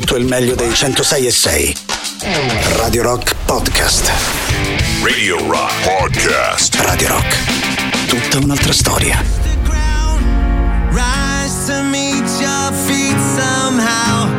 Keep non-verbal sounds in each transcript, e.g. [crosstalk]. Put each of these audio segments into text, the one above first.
tutto il meglio dei 106 e 6. Radio Rock Podcast. Radio Rock Podcast. Radio Rock. Tutta un'altra storia. Rise to meet your feet somehow.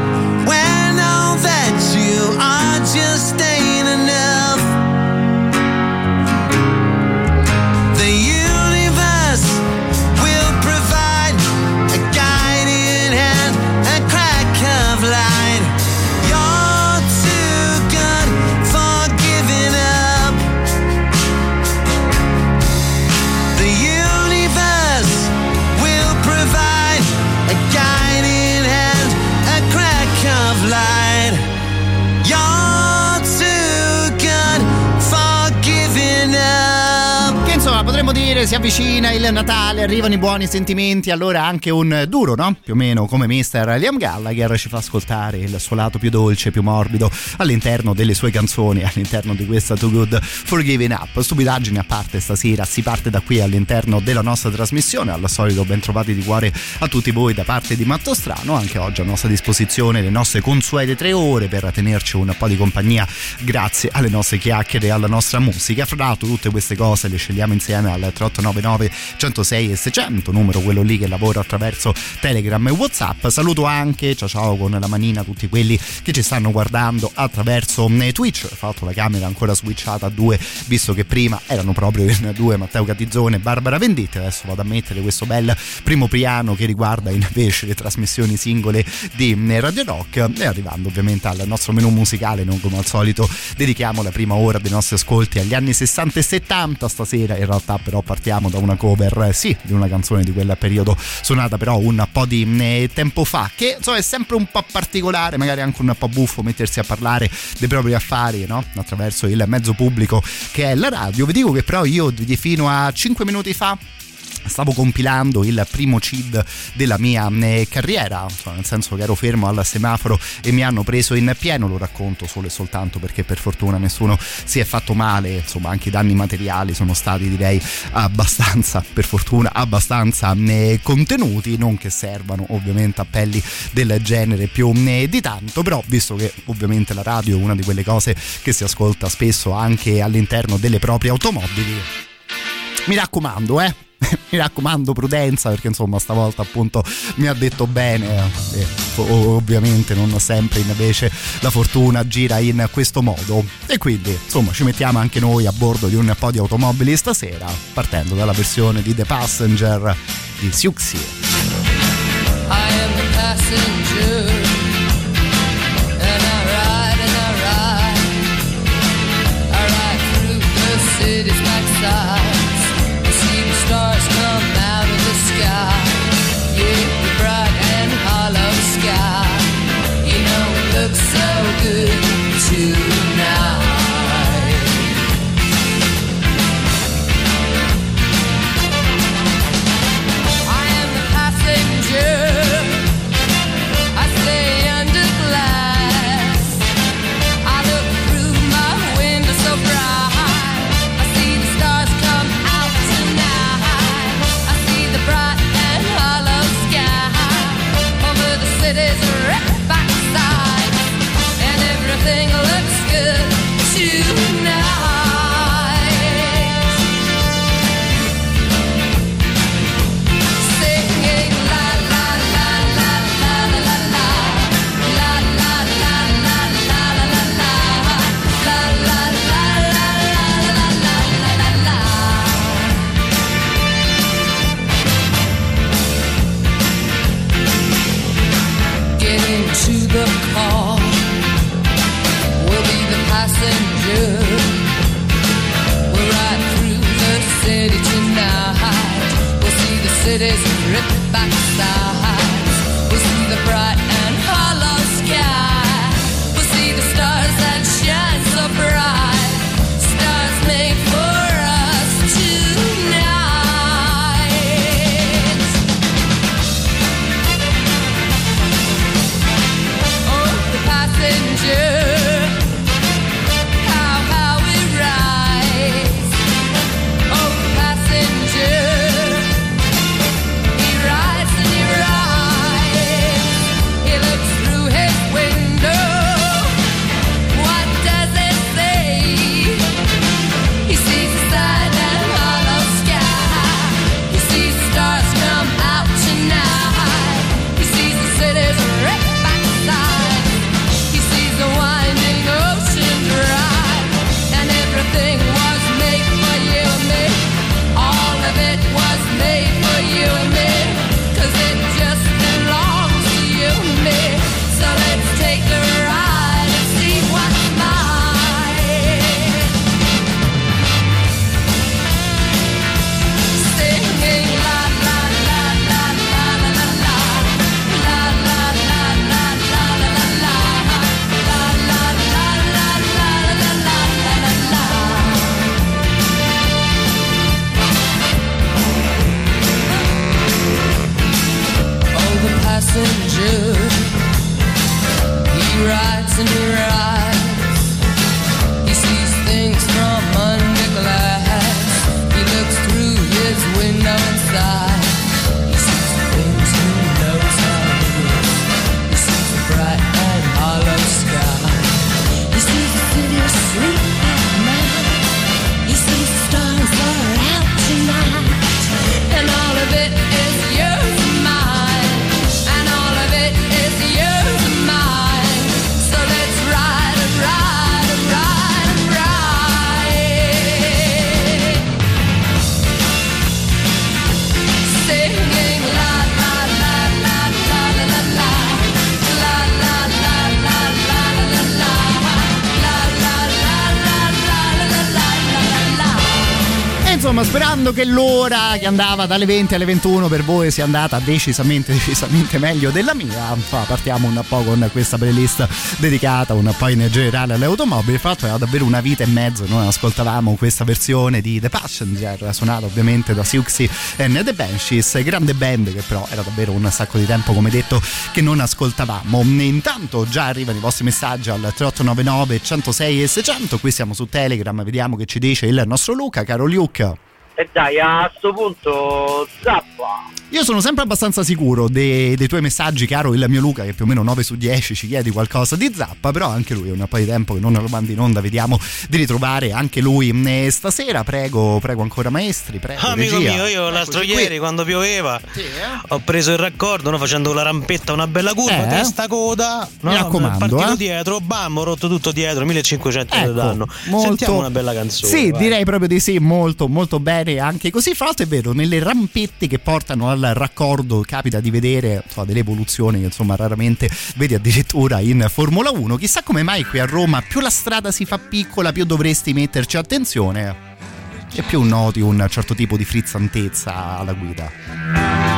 Dire si avvicina il Natale, arrivano i buoni sentimenti, allora anche un duro, no? Più o meno come Mr. Liam Gallagher ci fa ascoltare il suo lato più dolce, più morbido all'interno delle sue canzoni, all'interno di questa Too Good for Giving Up. Stupidaggini a parte stasera, si parte da qui all'interno della nostra trasmissione, al solito ben trovati di cuore a tutti voi da parte di Matto Strano, anche oggi a nostra disposizione le nostre consuete tre ore per tenerci un po' di compagnia grazie alle nostre chiacchiere e alla nostra musica. Fra l'altro tutte queste cose le scegliamo insieme al 3899 106 e 600, numero quello lì che lavora attraverso Telegram e Whatsapp. Saluto anche, ciao ciao con la manina, tutti quelli che ci stanno guardando attraverso eh, Twitch. Ho fatto la camera ancora switchata a due, visto che prima erano proprio in due Matteo Catizzone e Barbara Venditti. Adesso vado a mettere questo bel primo piano che riguarda invece le trasmissioni singole di eh, Radio Rock. E arrivando ovviamente al nostro menu musicale, non come al solito, dedichiamo la prima ora dei nostri ascolti agli anni 60 e 70. Stasera in realtà però partiamo da una cover, eh, sì, di una canzone di quel periodo suonata però un po' di eh, tempo fa, che insomma è sempre un po' particolare, magari anche un po' buffo mettersi a parlare dei propri affari, no? Attraverso il mezzo pubblico che è la radio. Vi dico che però io fino a 5 minuti fa stavo compilando il primo CID della mia eh, carriera, insomma, nel senso che ero fermo al semaforo e mi hanno preso in pieno, lo racconto solo e soltanto perché per fortuna nessuno si è fatto male, insomma anche i danni materiali sono stati direi abbastanza, per fortuna abbastanza eh, contenuti, non che servano ovviamente appelli del genere più eh, di tanto, però visto che ovviamente la radio è una di quelle cose che si ascolta spesso anche all'interno delle proprie automobili, mi raccomando, eh, [laughs] mi raccomando prudenza perché insomma stavolta appunto mi ha detto bene. E ovviamente non sempre invece la fortuna gira in questo modo. E quindi insomma ci mettiamo anche noi a bordo di un po' di automobili stasera partendo dalla versione di The Passenger di Siuxi I am the passenger, l'ora che andava dalle 20 alle 21 per voi sia andata decisamente, decisamente meglio della mia, partiamo un po' con questa playlist dedicata un po' in generale alle automobili. Fra l'altro era davvero una vita e mezzo, noi ascoltavamo questa versione di The Passenger, suonata ovviamente da Siuxi and The Banshees, grande band che però era davvero un sacco di tempo, come detto, che non ascoltavamo. Intanto già arrivano i vostri messaggi al 3899 106 e 600, qui siamo su Telegram, vediamo che ci dice il nostro Luca, caro Luke. E dai, a sto punto, zappa. Io sono sempre abbastanza sicuro dei, dei tuoi messaggi, caro il mio Luca, che più o meno 9 su 10 ci chiedi qualcosa di zappa, però anche lui è un po' di tempo che non lo mandi in onda, vediamo di ritrovare anche lui stasera. Prego, prego ancora maestri, prego. Ah, amico regia. mio, io l'altro Eccoci qui. ieri quando pioveva Sì, eh? ho preso il raccordo no, facendo la rampetta, una bella curva, Eh? testa coda. No, Mi raccomando, partito eh. dietro, bam, ho rotto tutto dietro, 1500 euro Ecco, danno. molto- Sentiamo una bella canzone. Sì, vai. direi proprio di sì, molto molto bene anche così. Fra l'altro è vero, nelle rampette che portano al raccordo capita di vedere insomma, delle evoluzioni che insomma raramente vedi addirittura in Formula 1. Chissà come mai qui a Roma più la strada si fa piccola, più dovresti metterci attenzione e più noti un certo tipo di frizzantezza alla guida.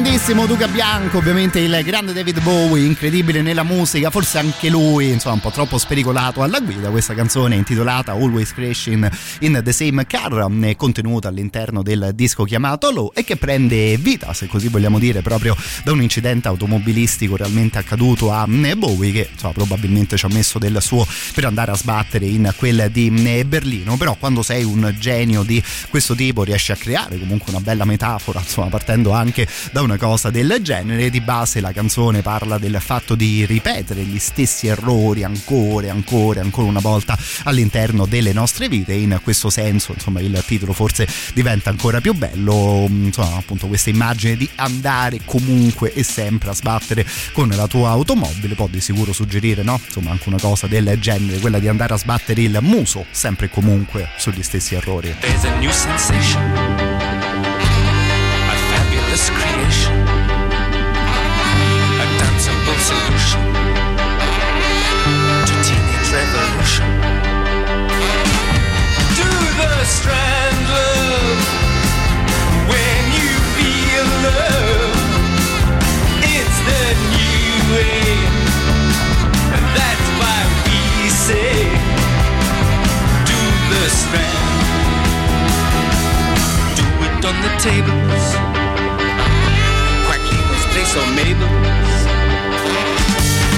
Grandissimo Duca Bianco, ovviamente il grande David Bowie, incredibile nella musica, forse anche lui, insomma, un po' troppo spericolato alla guida. Questa canzone intitolata Always Crashing in the Same Car, è contenuta all'interno del disco chiamato Low e che prende vita, se così vogliamo dire, proprio da un incidente automobilistico realmente accaduto a Bowie, che insomma, probabilmente ci ha messo del suo per andare a sbattere in quel di Berlino. Però quando sei un genio di questo tipo riesci a creare comunque una bella metafora, insomma, partendo anche da una cosa del genere. Di base la canzone parla del fatto di ripetere gli stessi errori ancora ancora, ancora una volta all'interno delle nostre vite. In questo senso, insomma, il titolo forse diventa ancora più bello. Insomma, appunto, questa immagine di andare comunque e sempre a sbattere con la tua automobile può di sicuro suggerire, no? Insomma, anche una cosa del genere, quella di andare a sbattere il muso sempre e comunque sugli stessi errori. There's a new sensation, tables. Quacklemas place on Mabel's.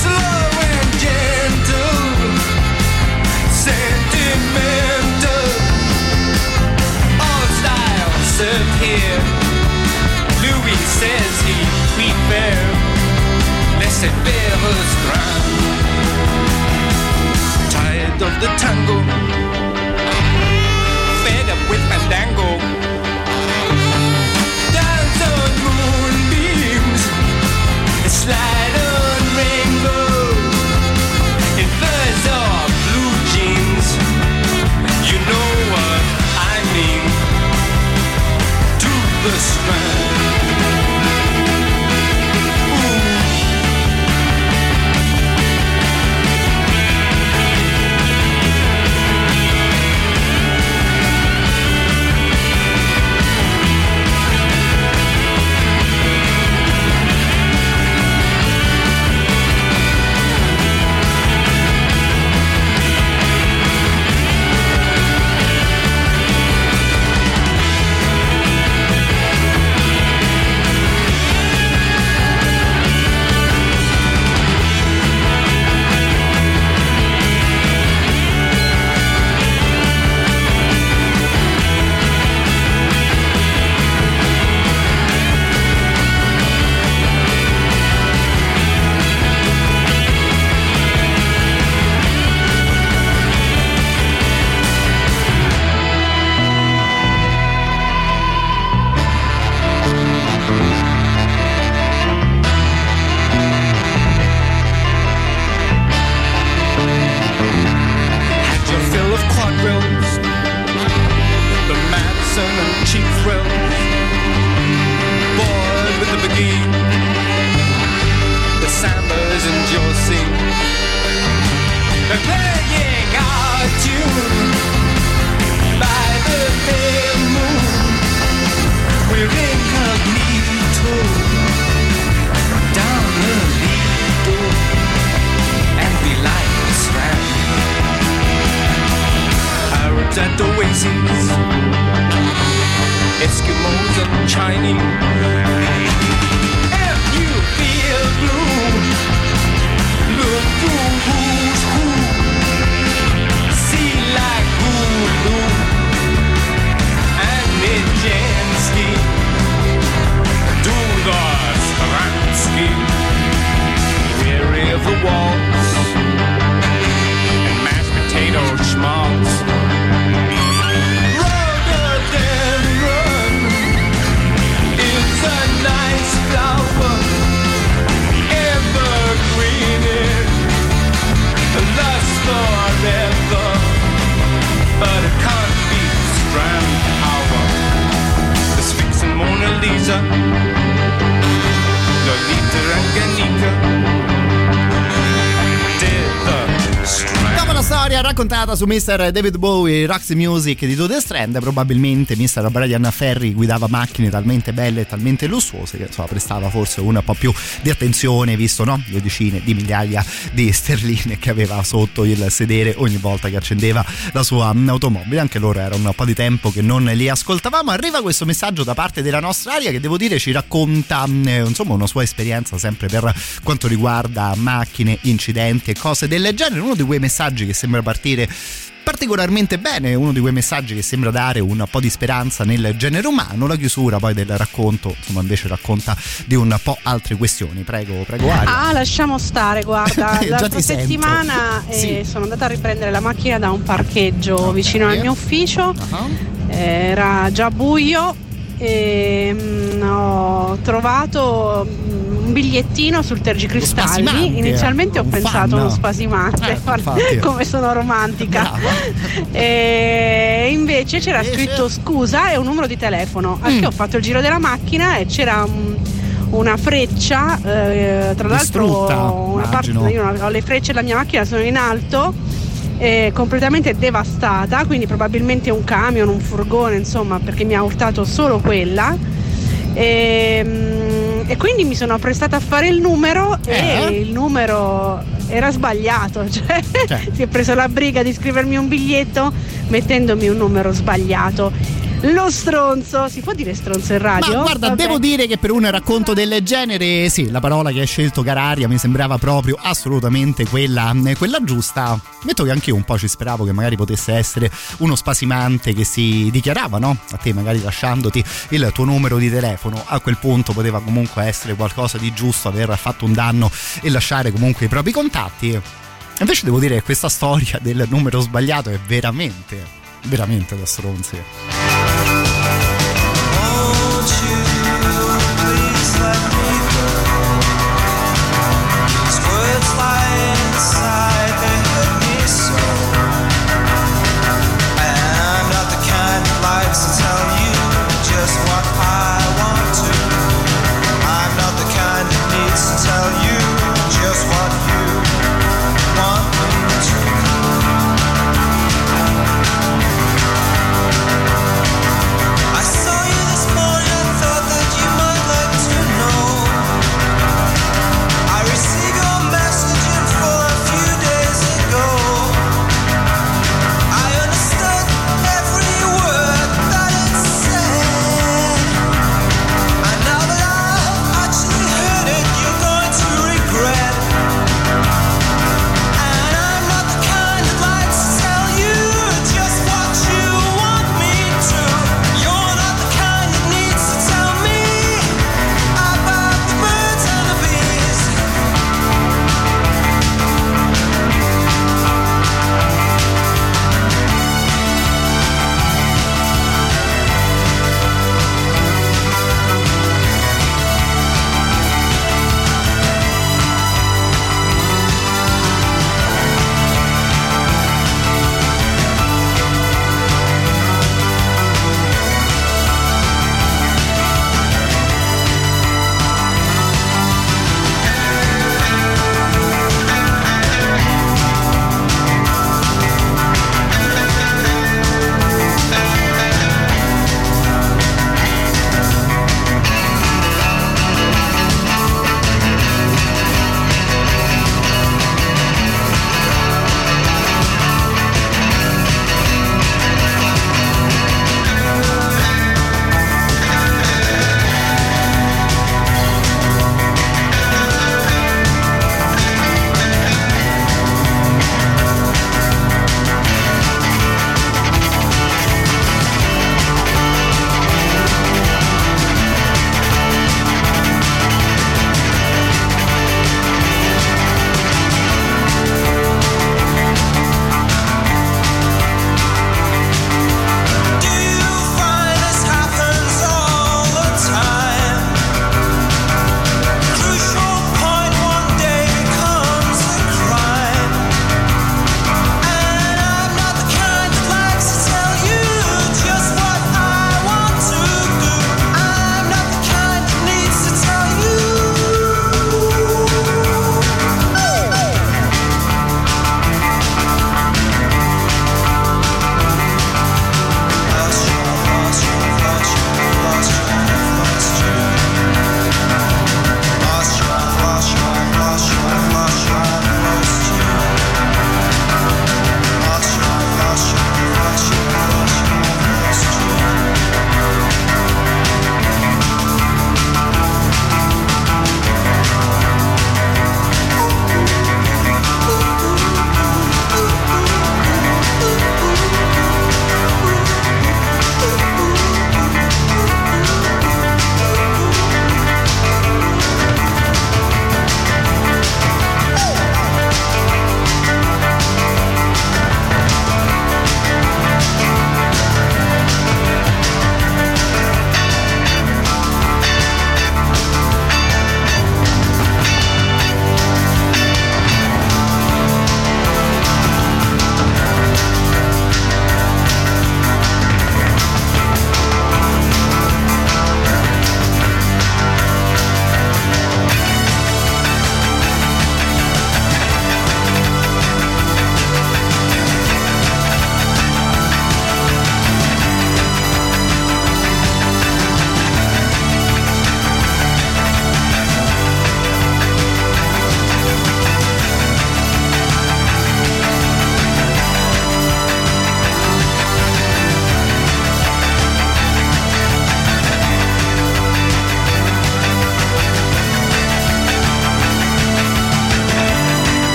Slow and gentle. All styles served here. Louis says he prefer laissez faire strand. Tired of the tango raccontata su Mr. David Bowie, Roxy Music di The Strand, probabilmente Mr. Brian Ferry guidava macchine talmente belle e talmente lussuose che insomma, prestava forse un po' più di attenzione, visto no? le decine di migliaia di sterline che aveva sotto il sedere ogni volta che accendeva la sua automobile. Anche loro era un po' di tempo che non li ascoltavamo. Arriva questo messaggio da parte della nostra aria che devo dire ci racconta eh, insomma una sua esperienza sempre per quanto riguarda macchine, incidenti e cose del genere. Uno di quei messaggi che sembra partire particolarmente bene, uno di quei messaggi che sembra dare un po' di speranza nel genere umano. La chiusura poi del racconto, insomma, invece racconta di un po' altre questioni. Prego, prego Aria. Ah, lasciamo stare, guarda. [laughs] L'altra settimana eh, Sì. sono andata a riprendere la macchina da un parcheggio Ok. vicino al mio ufficio. Ah, Era già buio e mm, ho trovato mm, un bigliettino sul tergicristalli. spasimante, Inizialmente ho pensato uno spasimante, Eh, [laughs] come sono romantica. [laughs] E invece c'era scritto scusa e un numero di telefono. Al Mm. che ho fatto il giro della macchina e c'era un- una freccia, eh, tra l'altro Distrutta, una parte, io ho le frecce della mia macchina sono in alto, eh, completamente devastata, quindi probabilmente un camion, un furgone, insomma, perché mi ha urtato solo quella. E, mm, e quindi mi sono prestata a fare il numero Eh? e il numero era sbagliato, [laughs] cioè Cioè. si è preso la briga di scrivermi un biglietto mettendomi un numero sbagliato. Lo stronzo, si può dire stronzo in radio? Ma guarda, Vabbè. devo dire che per un racconto del genere, sì, la parola che hai scelto, Cararia, mi sembrava proprio assolutamente quella, quella giusta. Metto che anche io un po' ci speravo che magari potesse essere uno spasimante che si dichiarava, no? A te, magari lasciandoti il tuo numero di telefono. A quel punto poteva comunque essere qualcosa di giusto aver fatto un danno e lasciare comunque i propri contatti. Invece devo dire che questa storia del numero sbagliato è veramente, veramente da stronzi. but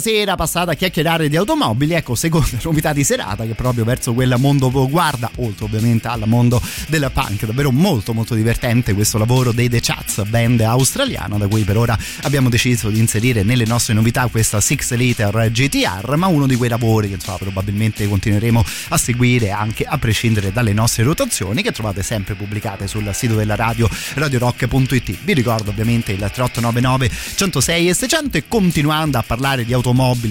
stasera passata a chiacchierare di automobili, ecco, seconda [laughs] novità di serata che proprio verso quel mondo guarda, oltre ovviamente al mondo del punk, davvero molto molto divertente questo lavoro dei The Chats, band australiana da cui per ora abbiamo deciso di inserire nelle nostre novità questa Six Liter GTR, ma uno di quei lavori che insomma probabilmente continueremo a seguire anche a prescindere dalle nostre rotazioni che trovate sempre pubblicate sul sito della radio radiorock.it. Vi ricordo ovviamente il 3899 106 e 600 e continuando a parlare di automobili,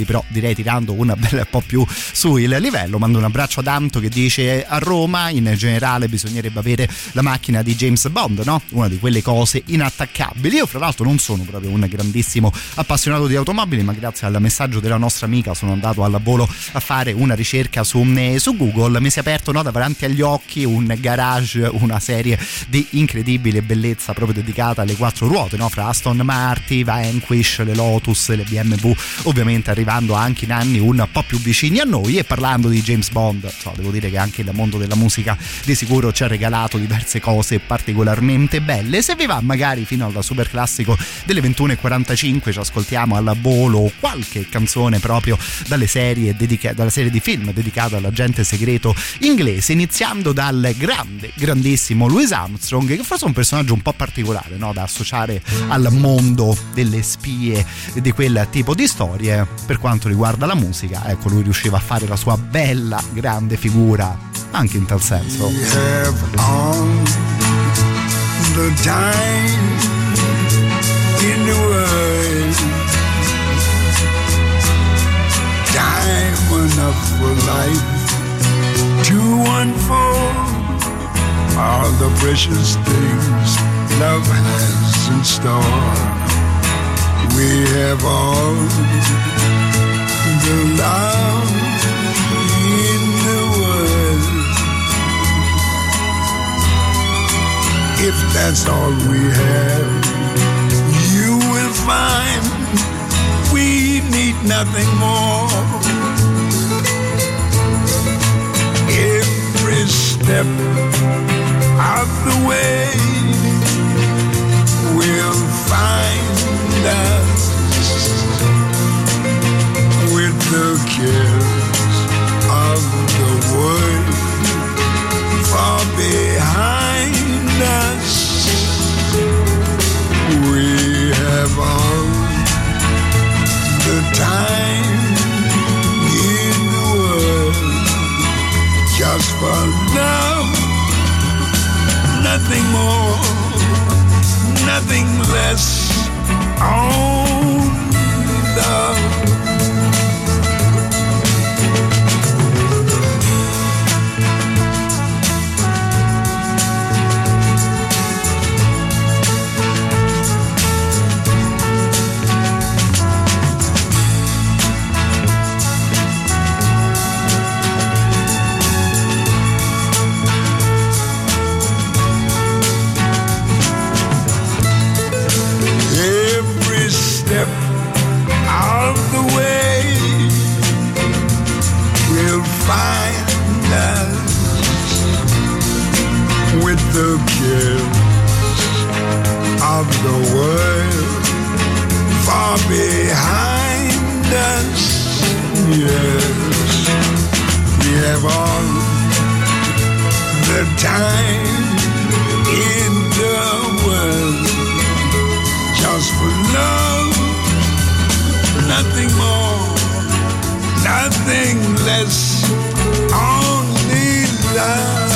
però direi tirando un bel po' più su il livello, mando un abbraccio ad Anto che dice a Roma in generale bisognerebbe avere la macchina di James Bond, no? Una di quelle cose inattaccabili. Io fra l'altro non sono proprio un grandissimo appassionato di automobili, ma grazie al messaggio della nostra amica sono andato al volo a fare una ricerca su, eh, su Google, mi si è aperto no, davanti agli occhi un garage, una serie di incredibile bellezza proprio dedicata alle quattro ruote, no? fra Aston Martin, Vanquish, le Lotus, le BMW, ovviamente arrivando anche in anni un po' più vicini a noi e parlando di James Bond, so, devo dire che anche il mondo della musica di sicuro ci ha regalato diverse cose particolarmente belle. Se vi va magari fino al super classico delle 21.45 ci ascoltiamo al volo qualche canzone proprio dalle serie dedica- dalla serie di film dedicata all'agente segreto inglese, iniziando dal grande, grandissimo Louis Armstrong, che forse è un personaggio un po' particolare no? da associare al mondo delle spie di quel tipo di storie. Per quanto riguarda la musica, ecco, lui riusciva a fare la sua bella, grande figura anche in tal senso. All the precious things love has in store. We have all the love in the world. If that's all we have, you will find we need nothing more. Every step of the way We will find with the cares of the world far behind us. We have all the time in the world just for love, nothing more, nothing less. Only love. The cares of the world far behind us. Yes, we have all the time in the world just for love, nothing more, nothing less, only love.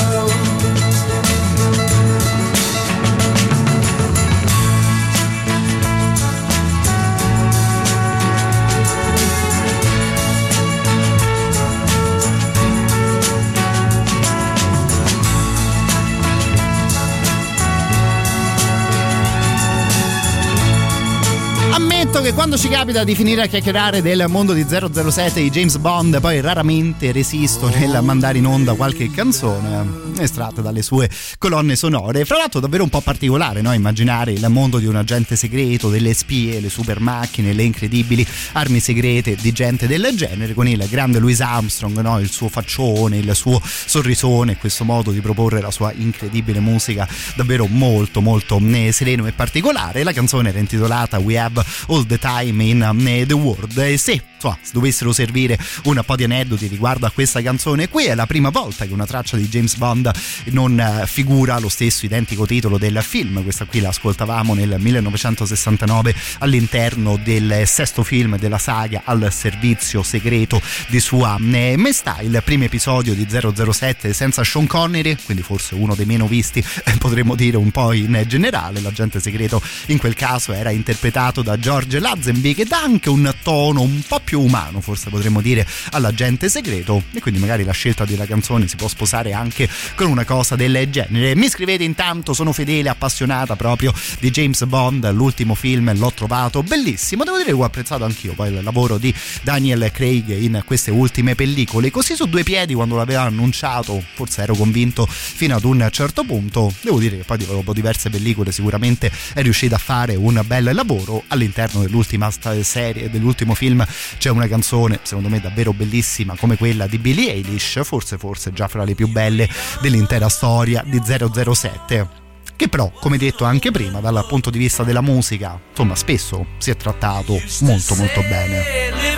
Che quando ci capita di finire a chiacchierare del mondo di 007 di James Bond, poi raramente resisto nel mandare in onda qualche canzone estratta dalle sue colonne sonore. Fra l'altro davvero un po' particolare, no? Immaginare il mondo di un agente segreto, delle spie, le super macchine, le incredibili armi segrete di gente del genere, con il grande Louis Armstrong, no? Il suo faccione, il suo sorrisone, questo modo di proporre la sua incredibile musica davvero molto molto eh, sereno e particolare. La canzone era intitolata We Have All the Time in eh, the World. E se insomma, se dovessero servire un po' di aneddoti riguardo a questa canzone qui è la prima volta che una traccia di James Bond non eh, figura lo stesso identico titolo del film. Questa qui la ascoltavamo nel 1969 all'interno del sesto film della saga al servizio segreto di sua eh, maestà. Il primo episodio di 007 senza Sean Connery quindi forse uno dei meno visti eh, potremmo dire un po' in generale. L'agente segreto in quel caso era interpretato da George Lazenby che dà anche un tono un po' più umano, forse potremmo dire, all'agente segreto. E quindi magari la scelta della canzone si può sposare anche con una cosa del genere. Mi scrivete intanto, sono fedele, appassionata proprio di James Bond, l'ultimo film l'ho trovato bellissimo. Devo dire che ho apprezzato anch'io poi il lavoro di Daniel Craig in queste ultime pellicole. Così su due piedi quando l'aveva annunciato, forse ero convinto fino ad un certo punto. Devo dire che poi dopo diverse pellicole sicuramente è riuscito a fare un bel lavoro all'interno dell'ultima serie, dell'ultimo film c'è una canzone secondo me davvero bellissima come quella di Billie Eilish, forse forse già fra le più belle dell'intera storia di 007 che però, come detto anche prima, dal punto di vista della musica, insomma, spesso si è trattato molto molto bene.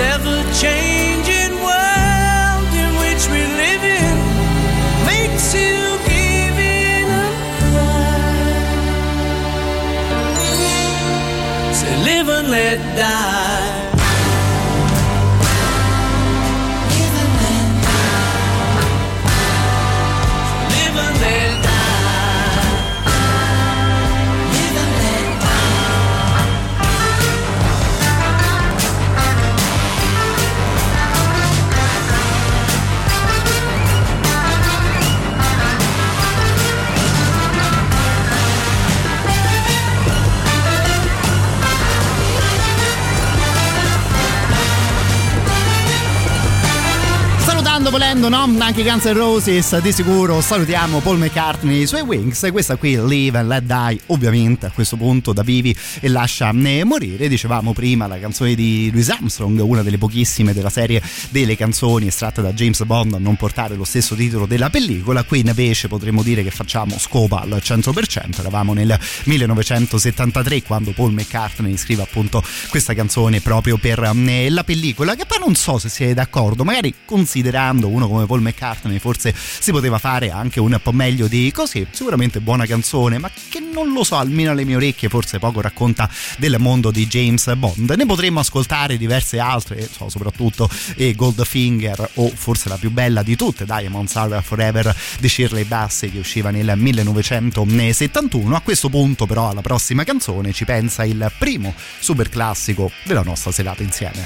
Ever changing world in which we live in makes you live and let die. Salutando, volendo, no? Anche Guns N' Roses, di sicuro salutiamo Paul McCartney i suoi Wings. Questa qui, Live and Let Die, ovviamente a questo punto da vivi e lascia eh, morire. Dicevamo prima la canzone di Louis Armstrong, una delle pochissime della serie delle canzoni estratte da James Bond a non portare lo stesso titolo della pellicola. Qui invece potremmo dire che facciamo scopa al 100%. Eravamo nel 1973 quando Paul McCartney scrive appunto questa canzone proprio per eh, la pellicola. Che poi non so se siete d'accordo, magari considerando uno come Paul McCartney forse si poteva fare anche un po' meglio di così. Sicuramente buona canzone, ma che non lo so, almeno alle mie orecchie forse poco racconta del mondo di James Bond. Ne potremmo ascoltare diverse altre, so, soprattutto eh, Goldfinger o forse la più bella di tutte, Diamonds Are Forever di Shirley Bassey che usciva nel 1971. A questo punto però alla prossima canzone ci pensa il primo super classico della nostra serata insieme.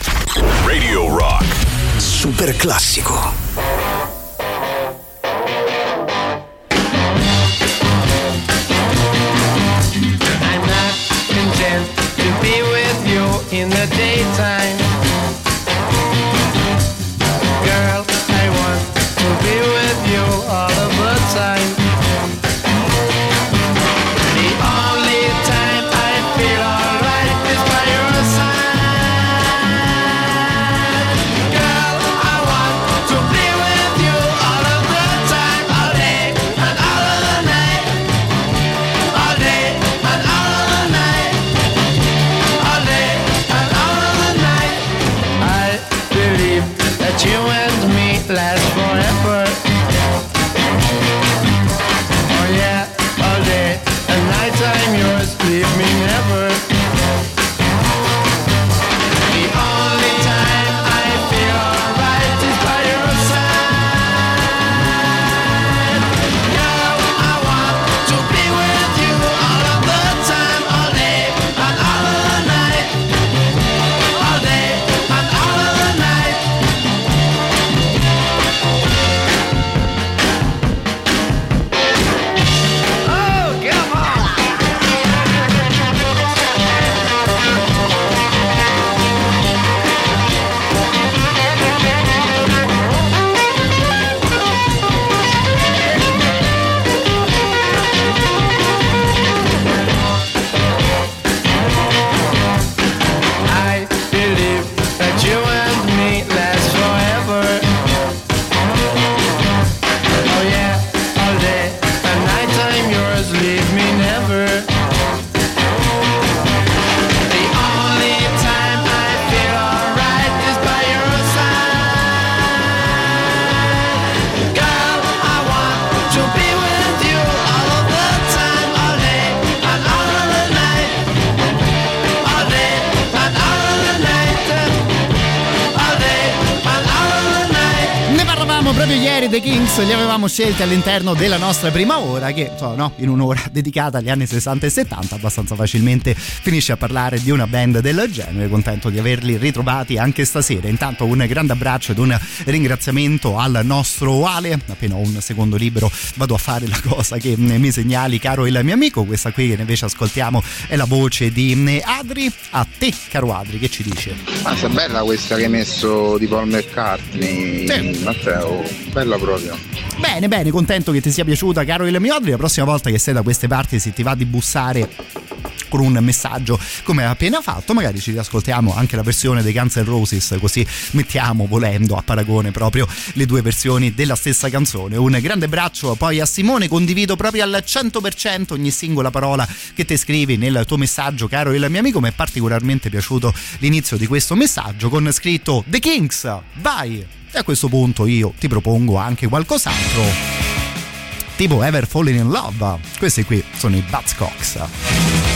Radio Rock. Super classico. I'm not content to be with you in the daytime ieri, The Kings li avevamo scelti all'interno della nostra prima ora, che insomma, no, in un'ora [laughs] dedicata agli anni 60 e 70, abbastanza facilmente finisce a parlare di una band del genere. Contento di averli ritrovati anche stasera. Intanto un grande abbraccio ed un ringraziamento al nostro Ale. Appena ho un secondo libro vado a fare la cosa che mi segnali, caro il mio amico. Questa qui che invece ascoltiamo è la voce di Adri. A te, caro Adri, che ci dice? Se è bella questa che hai messo di Paul McCartney, Sì. Matteo, bella proprio. Bene, bene, contento che ti sia piaciuta, caro il mio Adri. La prossima volta che sei da queste parti, se ti va di bussare con un messaggio come appena fatto, magari ci riascoltiamo anche la versione dei Guns N' Roses, così mettiamo volendo a paragone proprio le due versioni della stessa canzone. Un grande abbraccio poi a Simone, condivido proprio al 100% ogni singola parola che ti scrivi nel tuo messaggio, caro il mio amico. Mi è particolarmente piaciuto l'inizio di questo messaggio con scritto The Kings, vai! E a questo punto io ti propongo anche qualcos'altro. Tipo Ever Falling in Love. Questi qui sono i Buzzcocks.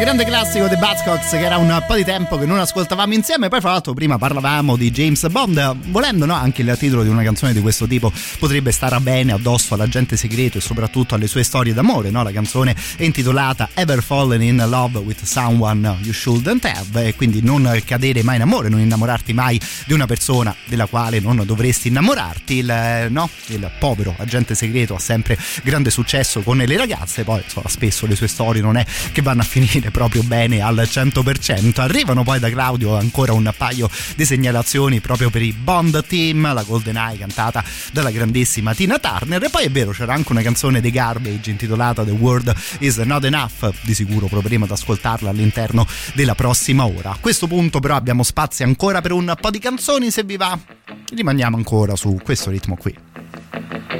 Grande classico dei Buzzcocks che era un po' di tempo che non ascoltavamo insieme. Poi, fra l'altro, prima parlavamo di James Bond. Volendo, no, anche il titolo di una canzone di questo tipo potrebbe stare bene addosso all'agente segreto e soprattutto alle sue storie d'amore. No? La canzone è intitolata Ever Fallen in Love with Someone You Shouldn't Have. E quindi non cadere mai in amore, non innamorarti mai di una persona della quale non dovresti innamorarti. Il, no? il povero agente segreto ha sempre grande successo con le ragazze. Poi, insomma, spesso le sue storie non è che vanno a finire proprio bene al 100%. Arrivano poi da Claudio ancora un paio di segnalazioni proprio per i Bond Team, la Golden Eye cantata dalla grandissima Tina Turner. E poi è vero, c'era anche una canzone dei Garbage intitolata The World Is Not Enough. Di sicuro proveremo ad ascoltarla all'interno della prossima ora. A questo punto, però, abbiamo spazio ancora per un po' di canzoni. Se vi va, rimaniamo ancora su questo ritmo qui.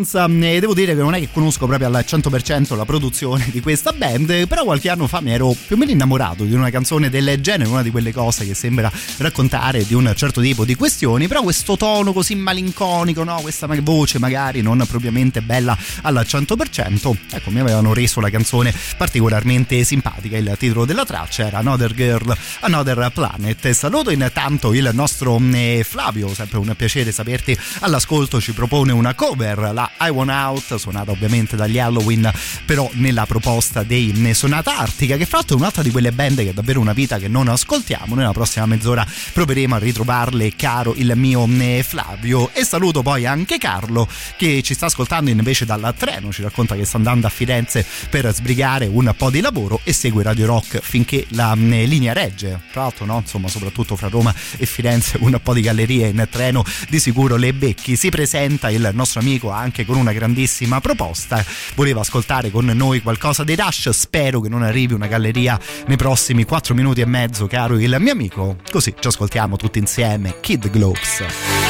Ones um, e devo dire che non è che conosco proprio al 100% la produzione di questa band, però qualche anno fa mi ero più o meno innamorato di una canzone del genere, una di quelle cose che sembra raccontare di un certo tipo di questioni, però questo tono così malinconico, no? questa voce magari non propriamente bella al 100%, ecco mi avevano reso la canzone particolarmente simpatica, il titolo della traccia era Another Girl, Another Planet. Saluto intanto il nostro eh, Flavio, sempre un piacere saperti all'ascolto, ci propone una cover, la I Want Out, suonata ovviamente dagli Halloween, però nella proposta dei Sonata Artica, che fra l'altro è un'altra di quelle band che è davvero una vita che non ascoltiamo. Nella prossima mezz'ora proveremo a ritrovarle, caro il mio Flavio. E saluto poi anche Carlo, che ci sta ascoltando invece dal treno, ci racconta che sta andando a Firenze per sbrigare un po' di lavoro e segue Radio Rock finché la linea regge. Tra l'altro, no, insomma, soprattutto fra Roma e Firenze, [laughs] un po' di gallerie in treno di sicuro le becchi. Si presenta il nostro amico anche con una grandissima proposta. Voleva ascoltare con noi qualcosa dei Rush. Spero che non arrivi una galleria nei prossimi 4 minuti e mezzo, caro il mio amico. Così ci ascoltiamo tutti insieme. Kid Globes.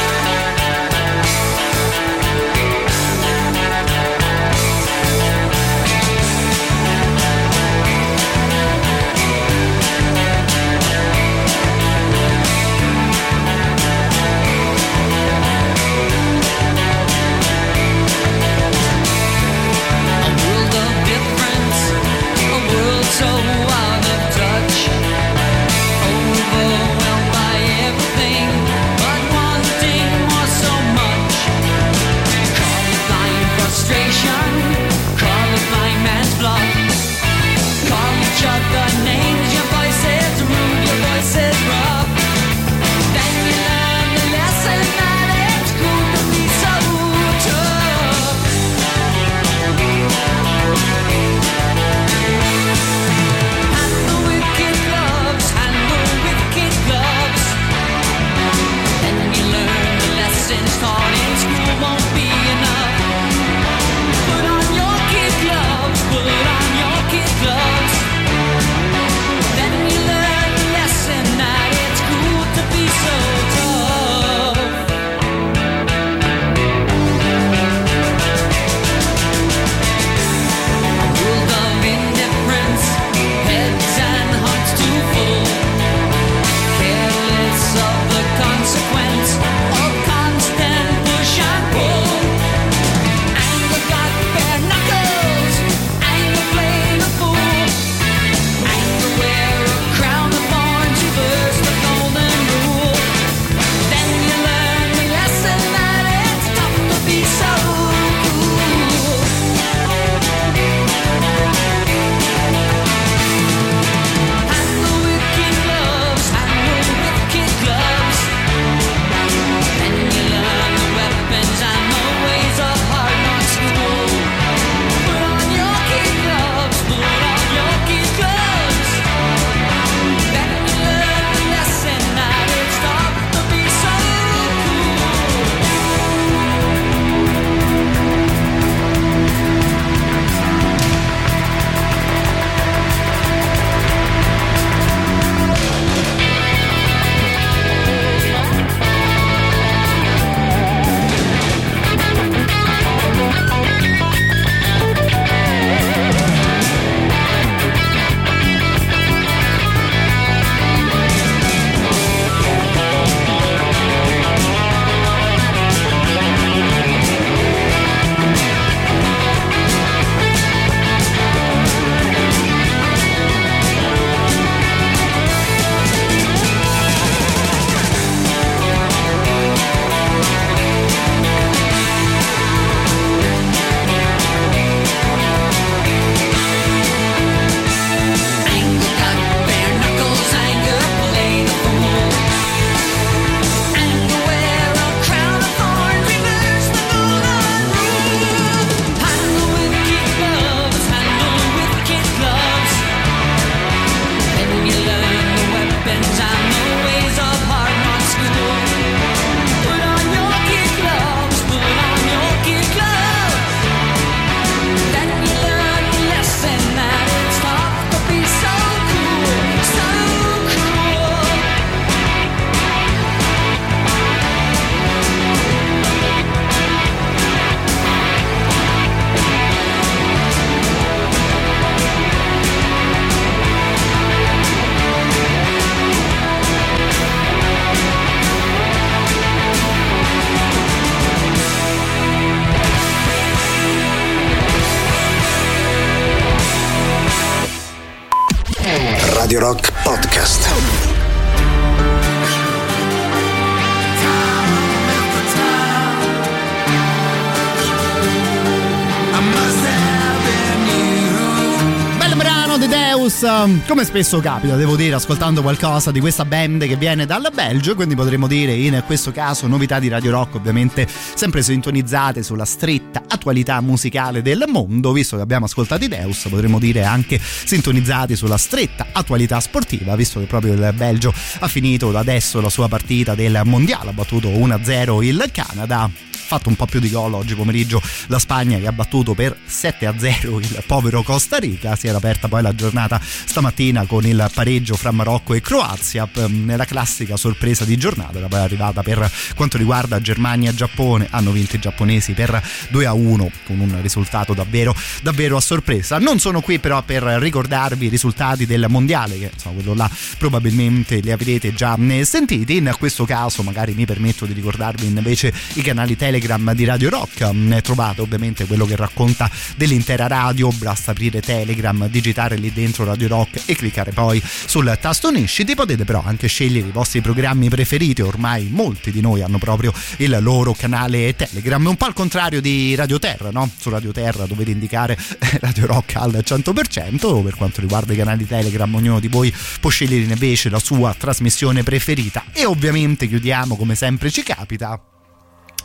Um, come spesso capita, devo dire, ascoltando qualcosa di questa band che viene dal Belgio, quindi potremmo dire in questo caso novità di Radio Rock, ovviamente sempre sintonizzate sulla stretta attualità musicale del mondo, visto che abbiamo ascoltato i Deus, potremmo dire anche sintonizzati sulla stretta attualità sportiva, visto che proprio il Belgio ha finito adesso la sua partita del Mondiale, ha battuto 1-0 il Canada. Fatto un po' più di gol oggi pomeriggio la Spagna che ha battuto per 7 a 0 il povero Costa Rica. Si era aperta poi la giornata stamattina con il pareggio fra Marocco e Croazia ehm, nella classica sorpresa di giornata era poi arrivata per quanto riguarda Germania e Giappone. Hanno vinto i giapponesi per 2 a 1 con un risultato davvero davvero a sorpresa. Non sono qui però per ricordarvi i risultati del mondiale che insomma quello là probabilmente li avrete già eh, sentiti. In questo caso magari mi permetto di ricordarvi invece i canali Telegram di Radio Rock. Ne trovate ovviamente quello che racconta dell'intera radio. Basta aprire Telegram digitare lì dentro Radio Rock e cliccare poi sul tasto Unisciti potete però anche scegliere i vostri programmi preferiti ormai molti di noi hanno proprio il loro canale Telegram. Un po' al contrario di Radio Terra no? su Radio Terra dovete indicare Radio Rock al 100% per quanto riguarda i canali Telegram ognuno di voi può scegliere invece la sua trasmissione preferita. E ovviamente chiudiamo come sempre ci capita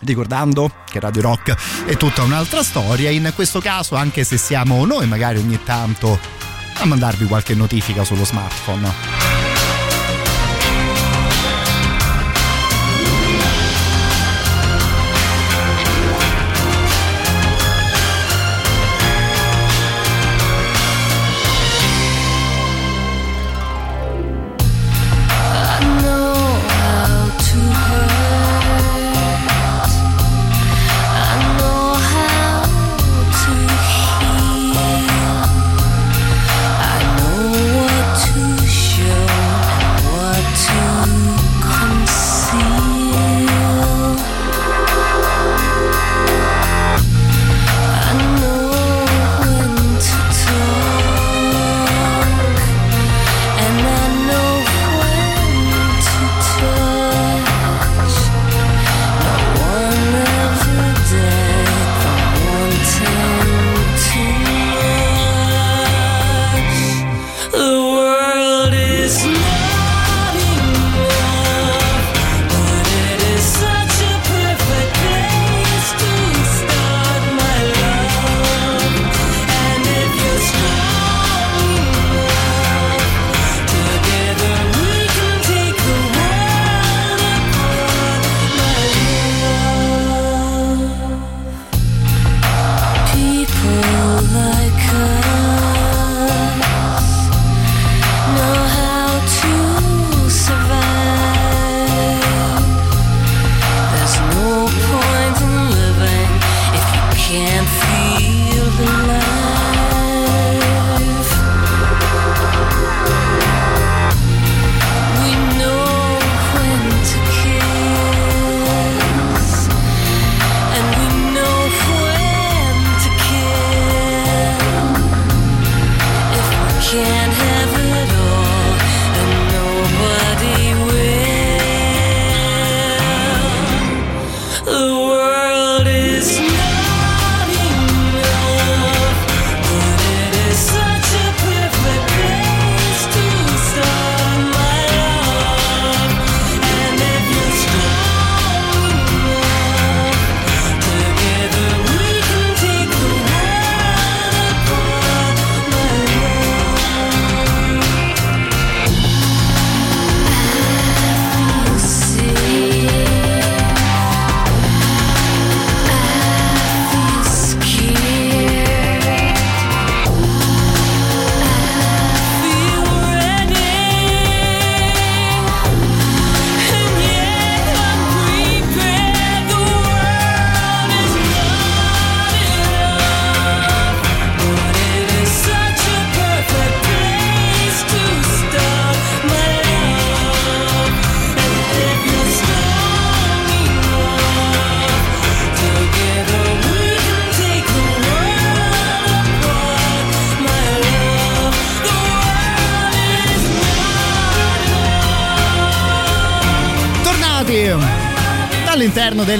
ricordando che Radio Rock è tutta un'altra storia, in questo caso anche se siamo noi magari ogni tanto a mandarvi qualche notifica sullo smartphone.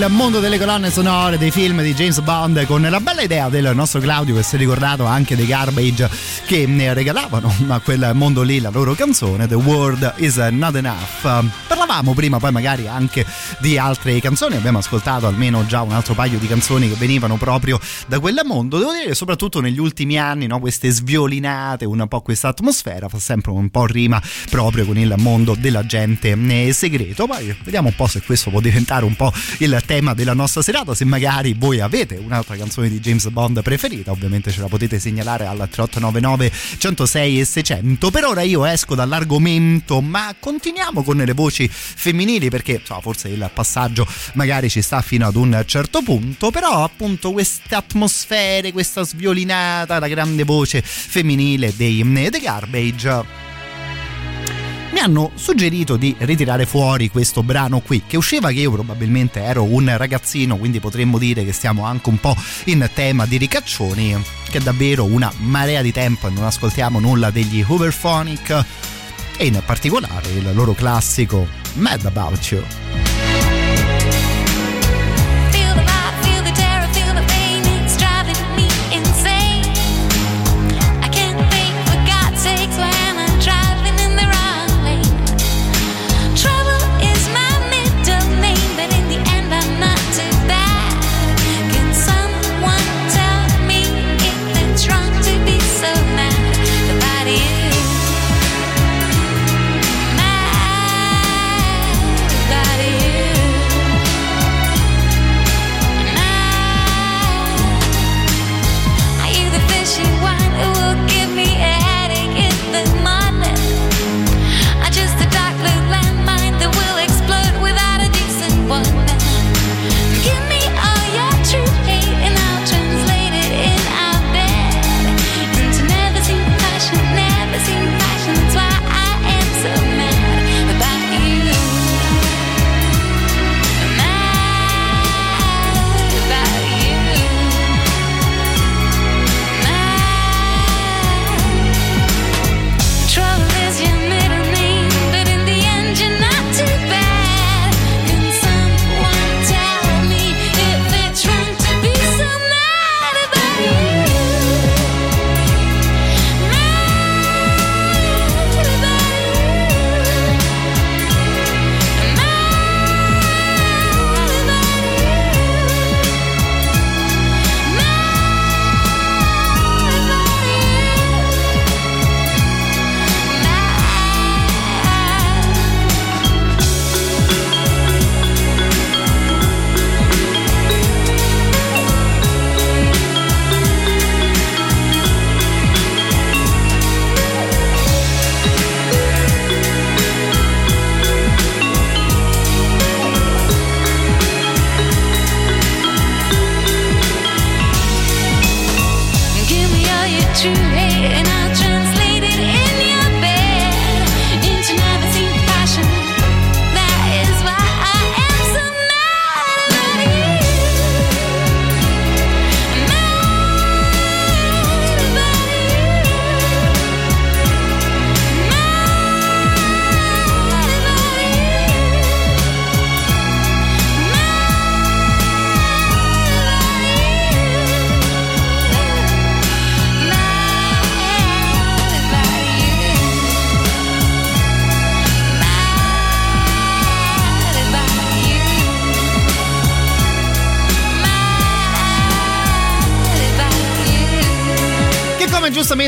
Mondo delle colonne sonore dei film di James Bond con la bella idea del nostro Claudio che si è ricordato anche dei garbage che ne regalavano a quel mondo lì la loro canzone The World is Not Enough. Parlavamo prima poi magari anche di altre canzoni. Abbiamo ascoltato almeno già un altro paio di canzoni che venivano proprio da quel mondo devo dire soprattutto negli ultimi anni no, queste sviolinate un po' questa atmosfera fa sempre un po' rima proprio con il mondo dell'agente segreto poi vediamo un po' se questo può diventare un po' il tema della nostra serata. Se magari voi avete un'altra canzone di James Bond preferita, ovviamente ce la potete segnalare al 3899 106 e 600. Per ora io esco dall'argomento, ma continuiamo con le voci femminili perché so, forse il passaggio magari ci sta fino ad un certo punto, però appunto queste atmosfere, questa sviolinata, la grande voce femminile dei The Garbage. Mi hanno suggerito di ritirare fuori questo brano qui che usciva che io probabilmente ero un ragazzino quindi potremmo dire che stiamo anche un po' in tema di ricaccioni che è davvero una marea di tempo e non ascoltiamo nulla degli Hooverphonic e in particolare il loro classico Mad About You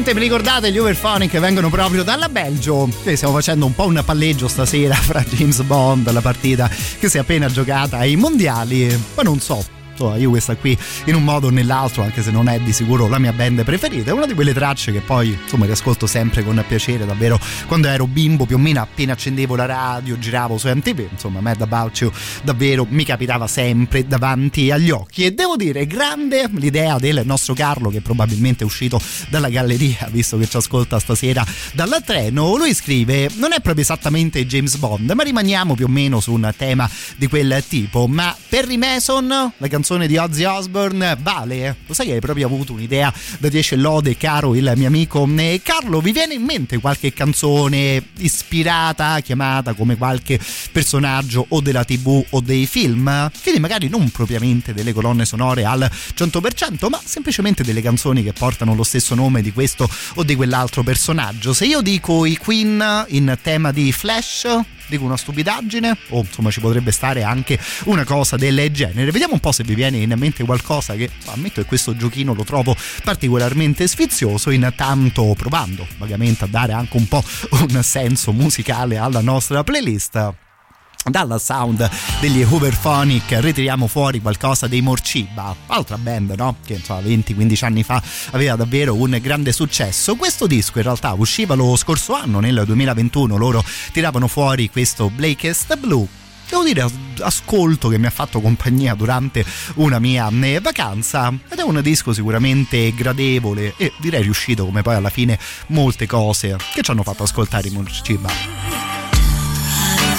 giustamente vi ricordate gli Overphonic vengono proprio dalla Belgio? Stiamo facendo un po' un palleggio stasera [laughs] fra James Bond, la partita che si è appena giocata ai mondiali, ma non so insomma, io questa qui in un modo o nell'altro, anche se non è di sicuro la mia band preferita, è una di quelle tracce che poi insomma riascolto sempre con piacere, davvero quando ero bimbo più o meno appena accendevo la radio, giravo su MTV, insomma Mad About You davvero mi capitava sempre davanti agli occhi. E devo dire grande l'idea del nostro Carlo che probabilmente è uscito dalla galleria visto che ci ascolta stasera dal treno, lui scrive non è proprio esattamente James Bond ma rimaniamo più o meno su un tema di quel tipo, ma Perry Mason, la canzone canzone di Ozzy Osbourne vale? Lo sai che hai proprio avuto un'idea da 10 lode, caro il mio amico eh, Carlo? Vi viene in mente qualche canzone ispirata, chiamata come qualche personaggio o della tv o dei film? Quindi magari non propriamente delle colonne sonore al 100%, ma semplicemente delle canzoni che portano lo stesso nome di questo o di quell'altro personaggio. Se io dico i Queen in tema di Flash, dico una stupidaggine? O insomma ci potrebbe stare anche una cosa del genere. Vediamo un po' se vi viene in mente qualcosa che ammetto che questo giochino lo trovo particolarmente sfizioso intanto provando vagamente a dare anche un po' un senso musicale alla nostra playlist dalla sound degli Hooverphonic ritiriamo fuori qualcosa dei Morciba, altra band no? che insomma 20-15 anni fa aveva davvero un grande successo. Questo disco in realtà usciva lo scorso anno, nel 2021, loro tiravano fuori questo Blakest Blue devo dire ascolto che mi ha fatto compagnia durante una mia eh, vacanza ed è un disco sicuramente gradevole e direi riuscito come poi alla fine molte cose che ci hanno fatto ascoltare i Morciba.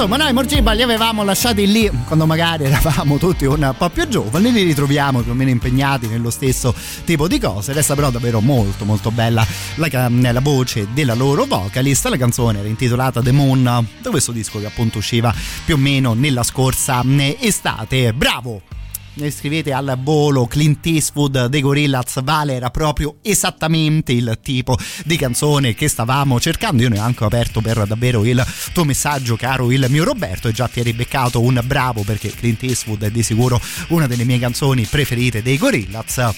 insomma noi Morciba li avevamo lasciati lì quando magari eravamo tutti un po' più giovani, li ritroviamo più o meno impegnati nello stesso tipo di cose, resta però davvero molto molto bella la, la voce della loro vocalist, la canzone era intitolata The Moon, da questo disco che appunto usciva più o meno nella scorsa eh, estate, bravo! Scrivete al volo Clint Eastwood dei Gorillaz Vale era proprio esattamente il tipo di canzone che stavamo cercando. Io ne ho anche aperto per davvero il tuo messaggio caro il mio Roberto e già ti eri beccato un bravo perché Clint Eastwood è di sicuro una delle mie canzoni preferite dei Gorillaz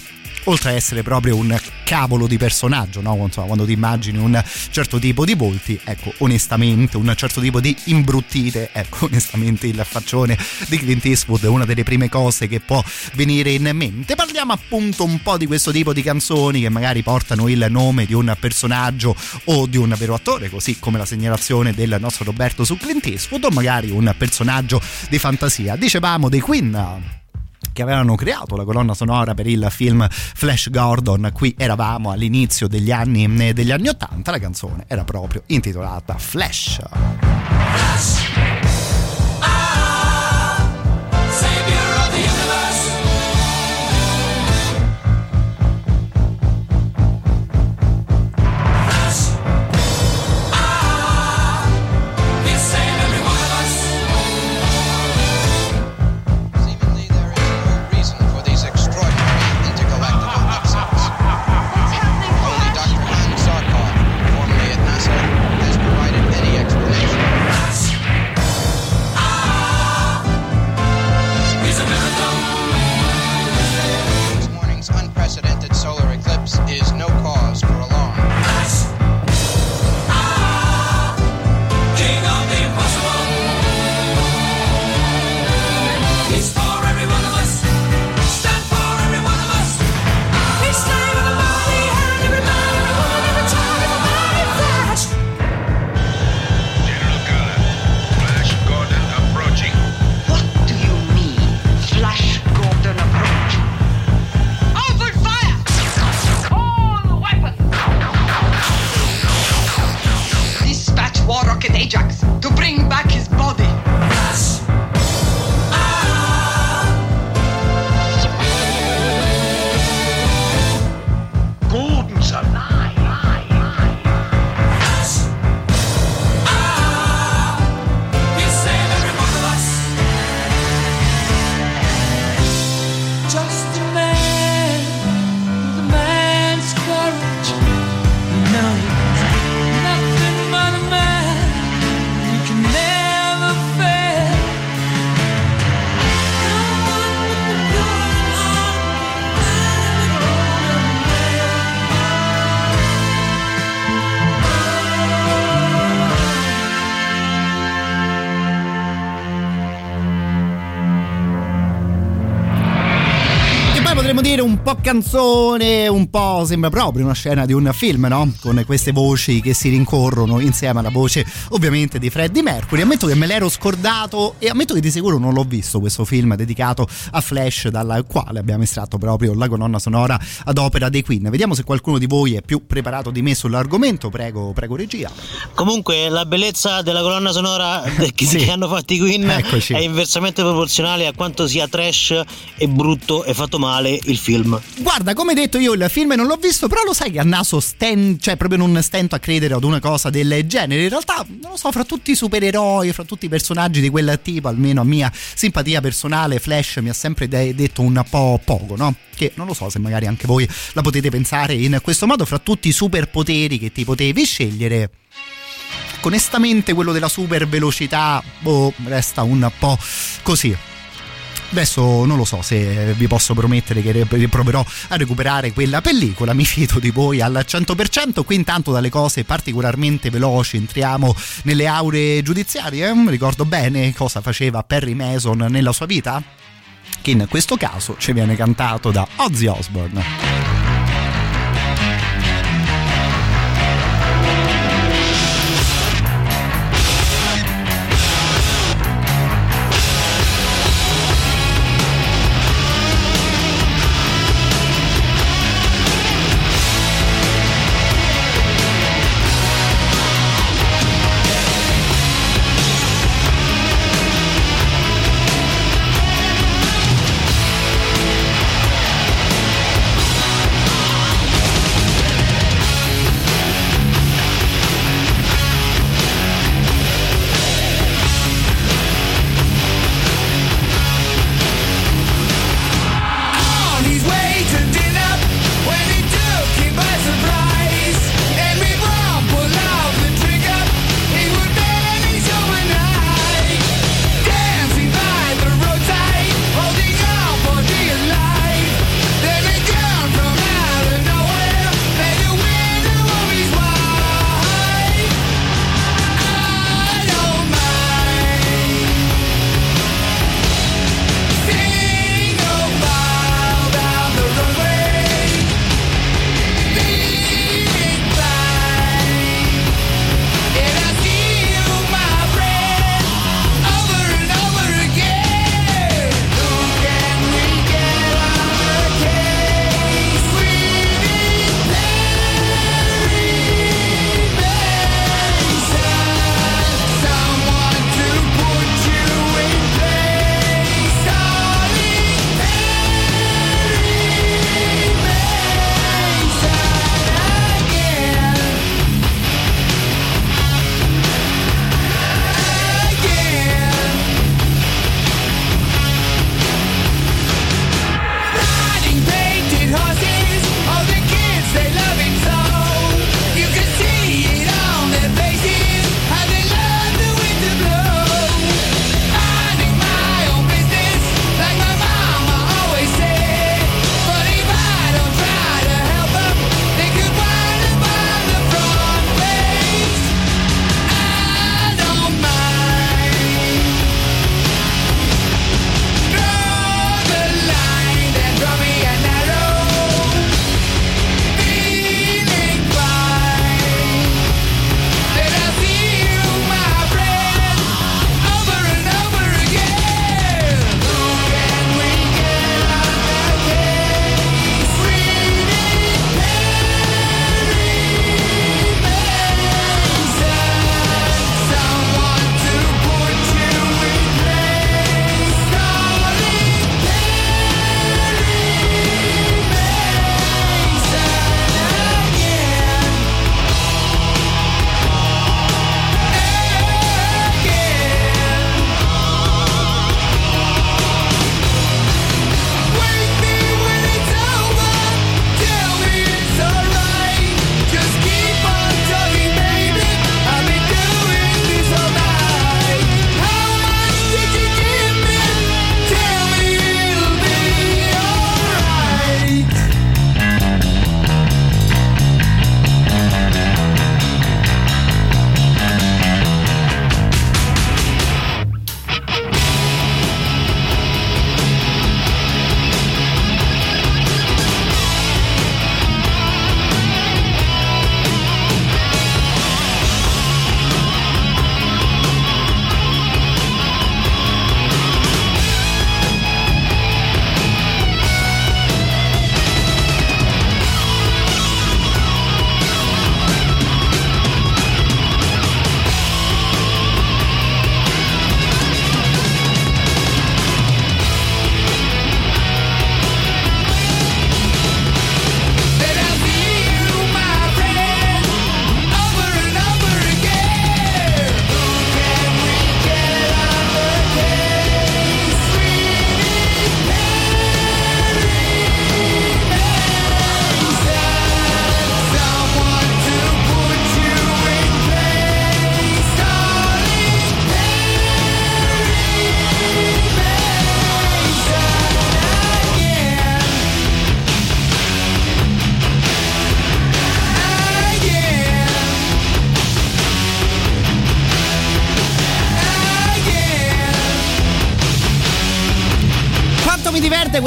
oltre a essere proprio un cavolo di personaggio, no? Insomma, quando ti immagini un certo tipo di volti, ecco, onestamente, un certo tipo di imbruttite, ecco, [laughs] onestamente il faccione di Clint Eastwood è una delle prime cose che può venire in mente. Parliamo appunto un po' di questo tipo di canzoni che magari portano il nome di un personaggio o di un vero attore, così come la segnalazione del nostro Roberto su Clint Eastwood, o magari un personaggio di fantasia. Dicevamo dei Queen che avevano creato la colonna sonora per il film Flash Gordon. Qui eravamo all'inizio degli anni, degli anni 80, la canzone era proprio intitolata Flash. Savior po' canzone, un po' sembra proprio una scena di un film, no? Con queste voci che si rincorrono insieme alla voce ovviamente di Freddie Mercury. Ammetto che me l'ero scordato e ammetto che di sicuro non l'ho visto questo film dedicato a Flash dal quale abbiamo estratto proprio la colonna sonora ad opera dei Queen. Vediamo se qualcuno di voi è più preparato di me sull'argomento, prego, prego regia. Comunque la bellezza della colonna sonora [laughs] che, che hanno fatto i Queen Eccoci. è inversamente proporzionale a quanto sia trash e brutto e fatto male il film. Guarda, come detto io il film non l'ho visto, però lo sai che a naso sten- cioè proprio non stento a credere ad una cosa del genere. In realtà, non lo so, fra tutti i supereroi, fra tutti i personaggi di quel tipo, almeno a mia simpatia personale, Flash mi ha sempre de- detto un po' poco, no? Che non lo so se magari anche voi la potete pensare in questo modo, fra tutti i superpoteri che ti potevi scegliere. Onestamente quello della super velocità boh, resta un po' così. Adesso non lo so se vi posso promettere che proverò a recuperare quella pellicola, mi fido di voi al 100%. Qui intanto dalle cose particolarmente veloci entriamo nelle aure giudiziarie. Ricordo bene cosa faceva Perry Mason nella sua vita? Che in questo caso ci viene cantato da Ozzy Osbourne.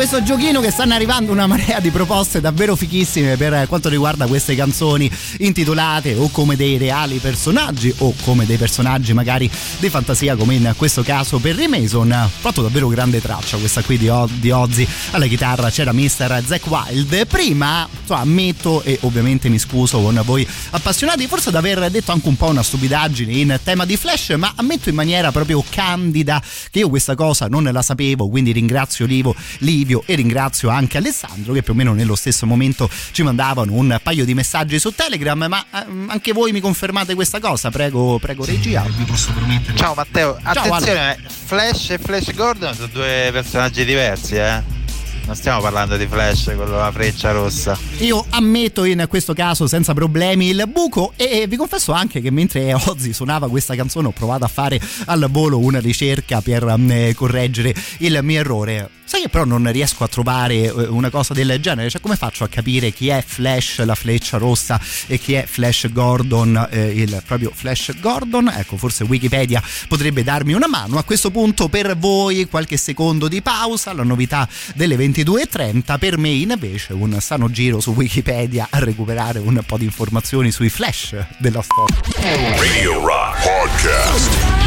Questo giochino che stanno arrivando una marea di proposte davvero fichissime per quanto riguarda queste canzoni intitolate o come dei reali personaggi o come dei personaggi magari di fantasia come in questo caso per Mason. Fatto davvero grande traccia questa qui di, O- di Ozzy. Alla chitarra c'era Mr. Zack Wild. Prima, insomma, ammetto e ovviamente mi scuso con voi appassionati forse ad aver detto anche un po' una stupidaggine in tema di Flash, ma ammetto in maniera proprio candida che io questa cosa non la sapevo, quindi ringrazio Livo, Livio e ringrazio anche Alessandro che più o meno nello stesso momento ci mandavano un paio di messaggi su Telegram, ma ehm, anche voi mi confermate questa cosa? Prego, prego regia. Vi posso promettere. Ciao Matteo, Ciao, attenzione, Flash e Flash Gordon sono due personaggi diversi, eh. Non stiamo parlando di Flash, con la freccia rossa. Io ammetto in questo caso senza problemi il buco e vi confesso anche che mentre Ozzy suonava questa canzone ho provato a fare al volo una ricerca per mm, correggere il mio errore. Sai che però non riesco a trovare eh, una cosa del genere, cioè come faccio a capire chi è Flash, la fleccia rossa e chi è Flash Gordon, eh, il proprio Flash Gordon? Ecco, forse Wikipedia potrebbe darmi una mano. A questo punto per voi qualche secondo di pausa, la novità delle 22.30, per me invece un sano giro su Wikipedia a recuperare un po' di informazioni sui Flash della storia. Radio Rock Podcast.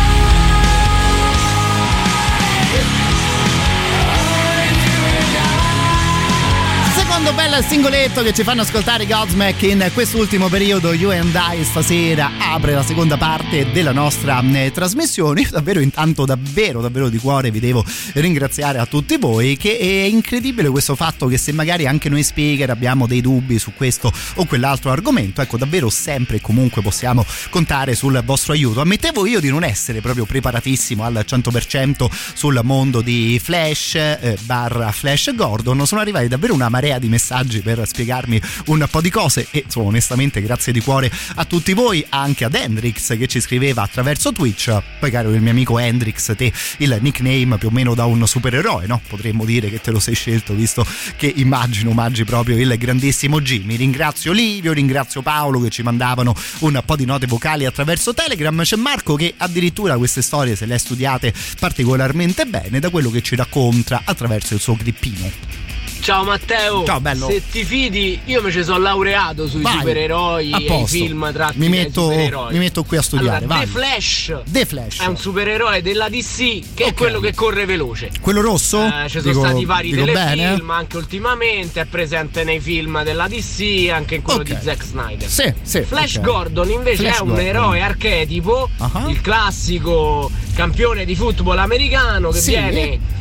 Secondo bel singoletto che ci fanno ascoltare Godsmack in quest'ultimo periodo You and I stasera apre la seconda parte della nostra eh, trasmissione. Io davvero intanto davvero davvero di cuore vi devo ringraziare a tutti voi che è incredibile questo fatto che se magari anche noi speaker abbiamo dei dubbi su questo o quell'altro argomento, ecco davvero sempre e comunque possiamo contare sul vostro aiuto. Ammettevo io di non essere proprio preparatissimo al 100% sul mondo di Flash eh, barra Flash Gordon, sono arrivati davvero una marea di messaggi per spiegarmi un po' di cose e insomma onestamente grazie di cuore a tutti voi, anche ad Hendrix che ci scriveva attraverso Twitch, poi caro il mio amico Hendrix, te il nickname più o meno da un supereroe, no? Potremmo dire che te lo sei scelto visto che immagino omaggi proprio il grandissimo Jimmy. Ringrazio Livio, ringrazio Paolo che ci mandavano un po' di note vocali attraverso Telegram, c'è Marco che addirittura queste storie se le ha studiate particolarmente bene da quello che ci racconta attraverso il suo clippino. Ciao Matteo. Ciao, bello. Se ti fidi, io mi ci sono laureato sui Vai, supereroi a e i film tratti mi metto, supereroi. mi metto qui a studiare. Allora. The Flash. The Flash. È un supereroe della DC che è quello che corre veloce. Quello rosso? Eh, ci sono Dico- stati vari telefilm bene? anche ultimamente, è presente nei film della DC, anche in quello Ok. di Zack Snyder. Sì, sì, Flash ok. Gordon invece Flash è un Gordon. eroe archetipo, Ah. il classico campione di football americano che Sì. viene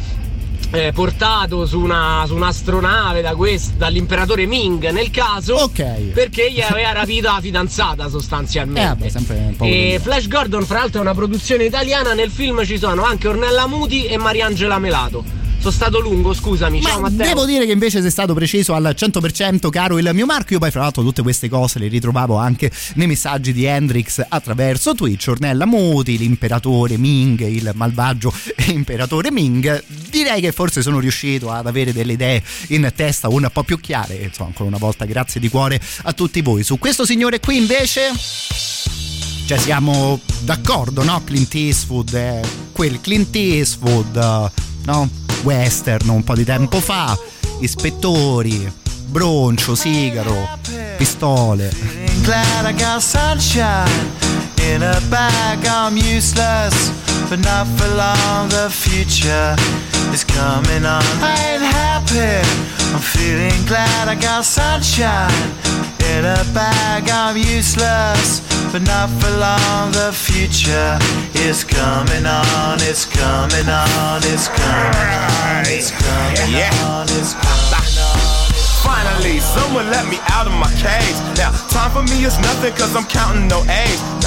eh, portato su, una, su un'astronave da quest- dall'imperatore Ming nel caso perché gli aveva rapito la fidanzata sostanzialmente. Eh, vabbè, E. Flash Gordon, fra l'altro, è una produzione italiana. Nel film ci sono anche Ornella Muti e Mariangela Melato. Sono stato lungo, scusami. Ciao Matteo. Devo dire che invece sei stato preciso al 100% caro il mio Marco. Io poi fra l'altro tutte queste cose le ritrovavo anche nei messaggi di Hendrix attraverso Twitch. Ornella Muti, l'imperatore Ming, il malvagio [laughs] imperatore Ming. Direi che forse sono riuscito ad avere delle idee in testa un po' più chiare. Insomma, ancora una volta grazie di cuore a tutti voi. Su questo signore qui invece... Cioè siamo d'accordo, no? Clint Eastwood è quel Clint Eastwood, no? Western un po' di tempo fa, ispettori, broncio, sigaro, pistole. Glad I got sunshine in a bag. I'm useless, but not for long. The future is coming on. I ain't happy. I'm feeling glad I got sunshine in a bag. I'm useless, but not for long. The future is coming on. It's coming on. It's coming on. It's coming on. It's coming on. Finally, someone let me out of my cage. Now, time for me is nothing cause I'm counting no A's.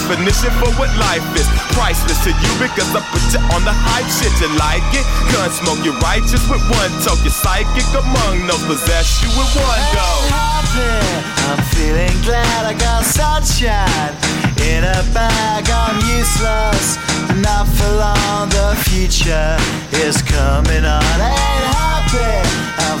definition for what life is. Priceless to you because I put you on the hype shit. You like it? Gun smoke, you're righteous with one toe. You're psychic among those possess you with one go. I'm feeling glad I got sunshine in a bag. I'm useless, not for long. The future is coming on. Ain't happy. I'm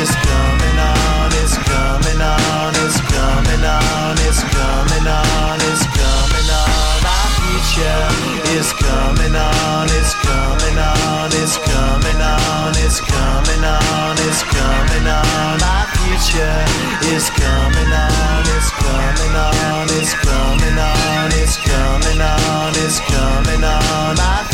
is coming on. It's coming on. It's coming on. It's coming on. It's coming on. My future is coming on. It's coming on. It's coming on. It's coming on. It's coming on. My future is coming on. It's coming on. It's coming on. It's coming on. It's coming on. My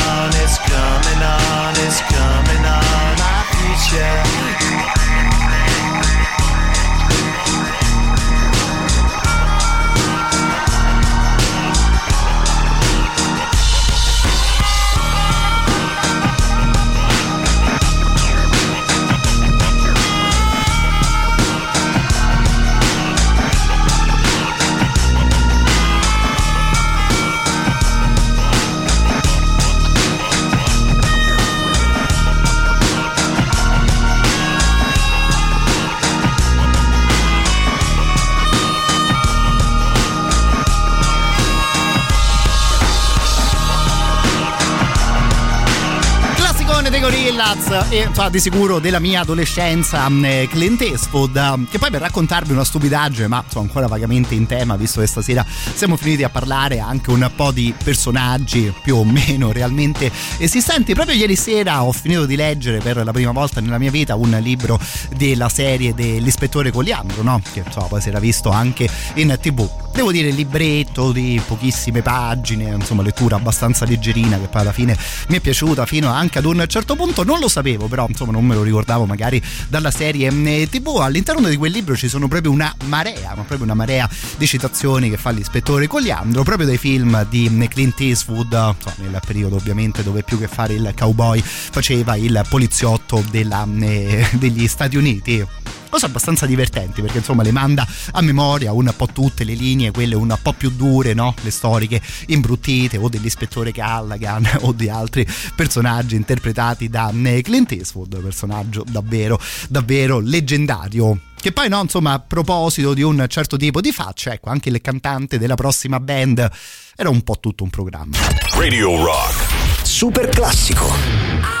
Gorillaz e fa di sicuro della mia adolescenza mh, Clint Eastwood eh, che poi per raccontarvi una stupidaggine ma sono ancora vagamente in tema visto che stasera siamo finiti a parlare anche un po' di personaggi più o meno realmente esistenti proprio ieri sera ho finito di leggere per la prima volta nella mia vita un libro della serie dell'ispettore Coliandro no? che insomma poi si era visto anche in tv devo dire libretto di pochissime pagine insomma lettura abbastanza leggerina che poi alla fine mi è piaciuta fino anche ad un certo punto. Non lo sapevo però insomma non me lo ricordavo magari dalla serie mm, tv. All'interno di quel libro ci sono proprio una marea ma proprio una marea di citazioni che fa l'ispettore Coliandro proprio dai film di Clint Eastwood insomma, nel periodo ovviamente dove più che fare il cowboy faceva il poliziotto della, eh, degli Stati Uniti cose abbastanza divertenti perché insomma le manda a memoria un po' tutte le linee quelle un po' più dure no? le storiche imbruttite o dell'ispettore Callaghan [laughs] o di altri personaggi interpretati da eh, Clint Eastwood personaggio davvero davvero leggendario che poi no insomma a proposito di un certo tipo di faccia ecco anche il cantante della prossima band era un po' tutto un programma Radio Rock. Super classico.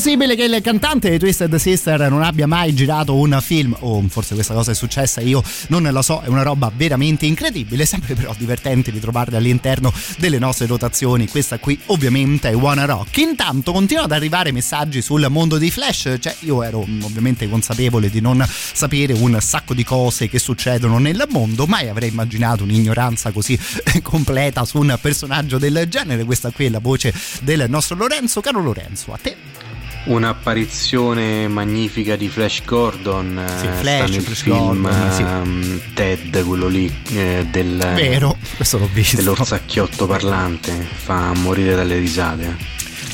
Possibile che il cantante di Twisted Sister non abbia mai girato un film? O forse questa cosa è successa, io non la so, è una roba veramente incredibile, sempre però divertente di trovarli all'interno delle nostre rotazioni. Questa qui ovviamente è Wanna Rock. Intanto continuano ad arrivare messaggi sul mondo di Flash, cioè io ero mm, ovviamente consapevole di non sapere un sacco di cose che succedono nel mondo, mai avrei immaginato un'ignoranza così completa su un personaggio del genere. Questa qui è la voce del nostro Lorenzo. Caro Lorenzo, a te. Un'apparizione magnifica di Flash Gordon eh, Sì, Flash, nel Flash film Gordon, sì. ehm, Ted, quello lì eh, del, Vero, questo l'ho visto. dell'orsacchiotto parlante, fa morire dalle risate.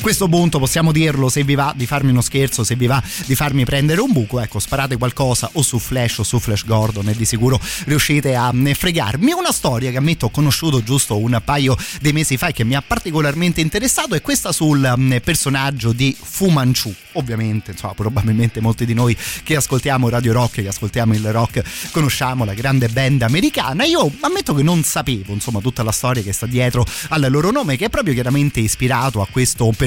Questo punto possiamo dirlo se vi va di farmi uno scherzo, se vi va di farmi prendere un buco, ecco, sparate qualcosa o su Flash o su Flash Gordon e di sicuro riuscite a mm, fregarmi. Una storia che ammetto ho conosciuto giusto un paio di mesi fa e che mi ha particolarmente interessato è questa sul mm, personaggio di Fu Manchu. Ovviamente, insomma, probabilmente molti di noi che ascoltiamo Radio Rock, che ascoltiamo il rock, conosciamo la grande band americana. Io ammetto che non sapevo, insomma, tutta la storia che sta dietro al loro nome, che è proprio chiaramente ispirato a questo personaggio,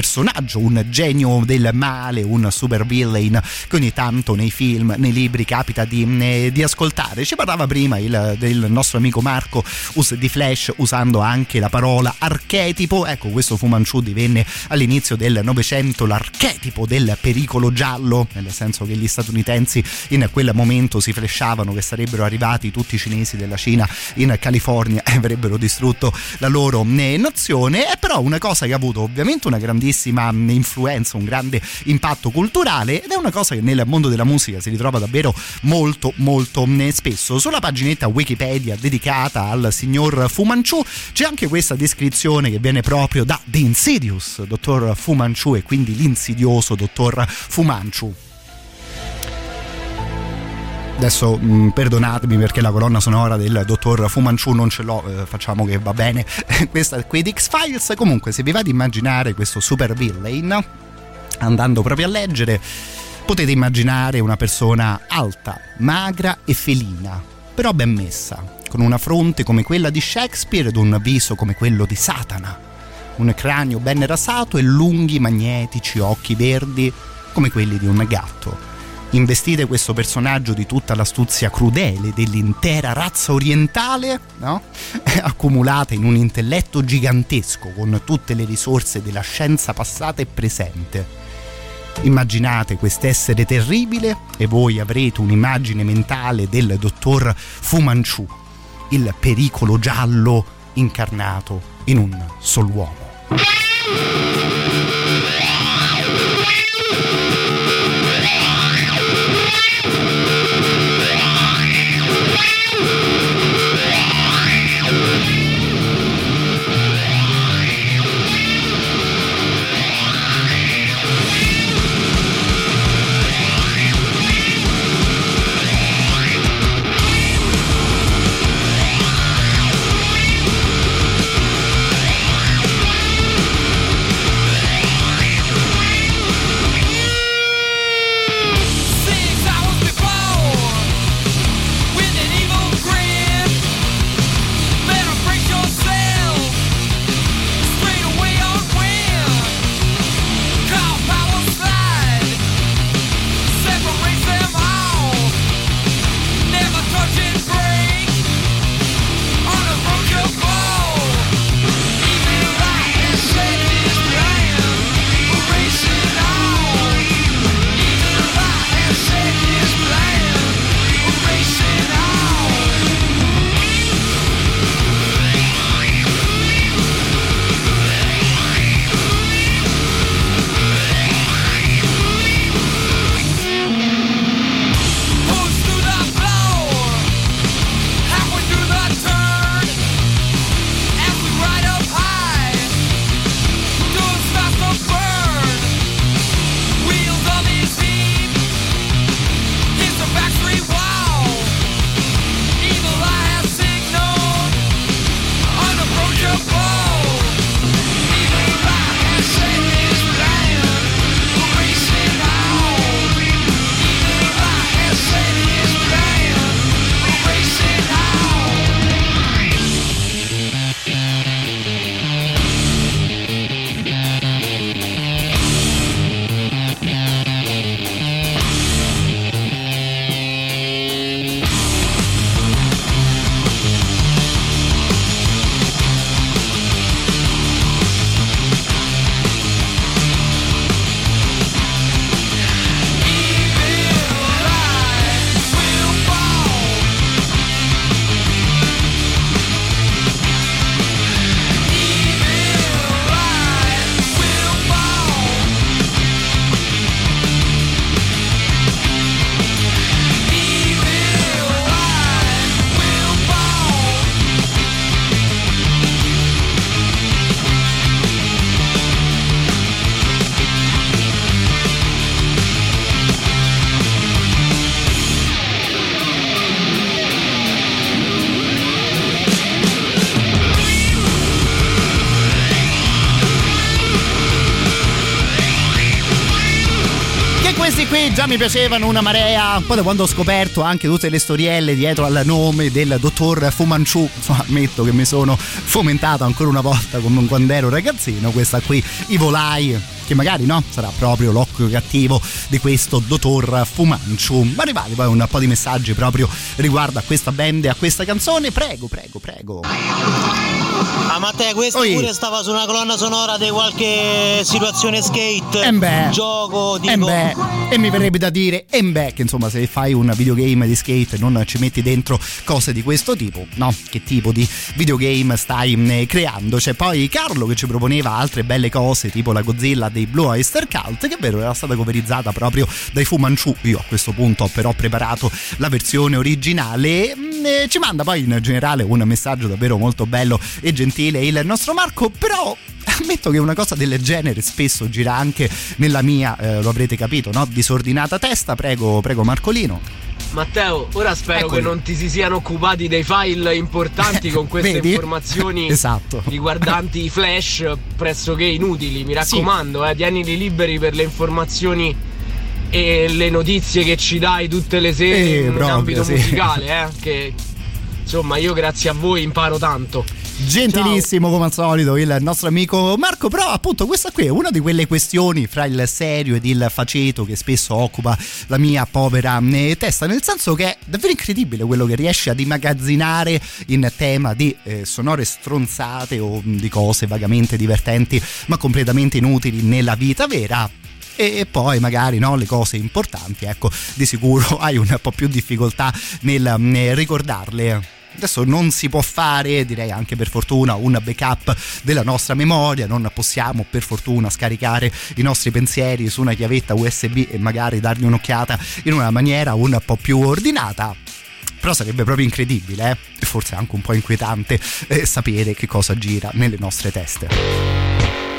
un genio del male, un super villain che ogni tanto nei film, nei libri capita di, eh, di ascoltare. Ci parlava prima il, del nostro amico Marco us- di Flash usando anche la parola archetipo. Ecco, questo Fu Manchu divenne all'inizio del Novecento l'archetipo del pericolo giallo, nel senso che gli statunitensi in quel momento si flashavano che sarebbero arrivati tutti i cinesi della Cina in California e avrebbero distrutto la loro eh, nazione. È però una cosa che ha avuto ovviamente una grandissima mm, influenza, un grande impatto culturale ed è una cosa che nel mondo della musica si ritrova davvero molto molto mm, spesso. Sulla paginetta Wikipedia dedicata al signor Fu Manchu c'è anche questa descrizione che viene proprio da The Insidious, dottor Fu Manchu e quindi l'insidioso dottor Fu Manchu. Adesso mh, perdonatemi perché la colonna sonora del dottor Fu Manchu non ce l'ho, eh, facciamo che va bene. [laughs] Questa qui di X-Files. Comunque, se vi va di immaginare questo super villain, andando proprio a leggere, potete immaginare una persona alta, magra e felina, però ben messa, con una fronte come quella di Shakespeare ed un viso come quello di Satana, un cranio ben rasato e lunghi magnetici occhi verdi come quelli di un gatto. Investite questo personaggio di tutta l'astuzia crudele dell'intera razza orientale, no? [laughs] accumulata in un intelletto gigantesco con tutte le risorse della scienza passata e presente. Immaginate quest'essere terribile e voi avrete un'immagine mentale del dottor Fu Manchu, il pericolo giallo incarnato in un sol'uomo. qui mi piacevano una marea, poi da quando ho scoperto anche tutte le storielle dietro al nome del dottor Fu Manchu, insomma ammetto che mi sono fomentato ancora una volta come quando ero ragazzino, questa qui, I volai che magari no, sarà proprio l'occhio cattivo di questo dottor Fumanciu. Ma arrivati poi un po' di messaggi proprio riguardo a questa band e a questa canzone. Prego, prego, prego. Ah Matteo, questo Oi. pure stava su una colonna sonora di qualche situazione skate, Eh beh. gioco, E dico. beh, e mi verrebbe da dire, e beh, che insomma se fai un videogame di skate non ci metti dentro cose di questo tipo, no? Che tipo di videogame stai eh, creando? C'è poi Carlo che ci proponeva altre belle cose, tipo la Godzilla dei Blue Oyster Cult, che è vero era stata coverizzata proprio dai Fu Manchu. Io a questo punto ho però preparato la versione originale. Mm, eh, Ci manda poi in generale un messaggio davvero molto bello e gentile il nostro Marco, però ammetto che una cosa del genere spesso gira anche nella mia, eh, lo avrete capito, no? disordinata testa. Prego, prego Marcolino. Matteo, ora spero Eccoli. che non ti si siano occupati dei file importanti con [laughs] queste Vedi? informazioni [laughs] Esatto. riguardanti i flash pressoché inutili. Mi raccomando, eh, tienili liberi per le informazioni e le notizie che ci dai tutte le sere Eh, in proprio, ambito sì. musicale, eh, [laughs] che insomma io grazie a voi imparo tanto. Gentilissimo come al solito il nostro amico Marco, però appunto questa qui è una di quelle questioni fra il serio ed il faceto che spesso occupa la mia povera eh, testa, nel senso che è davvero incredibile quello che riesce ad immagazzinare in tema di eh, sonore stronzate o di cose vagamente divertenti ma completamente inutili nella vita vera. E poi magari no, le cose importanti, ecco, di sicuro [laughs] hai un po' più difficoltà nel mm, ricordarle. Adesso non si può fare, direi anche per fortuna, un backup della nostra memoria, non possiamo per fortuna scaricare i nostri pensieri su una chiavetta USB e magari dargli un'occhiata in una maniera un po' più ordinata. Però sarebbe proprio incredibile, eh? e forse anche un po' inquietante eh, sapere che cosa gira nelle nostre teste.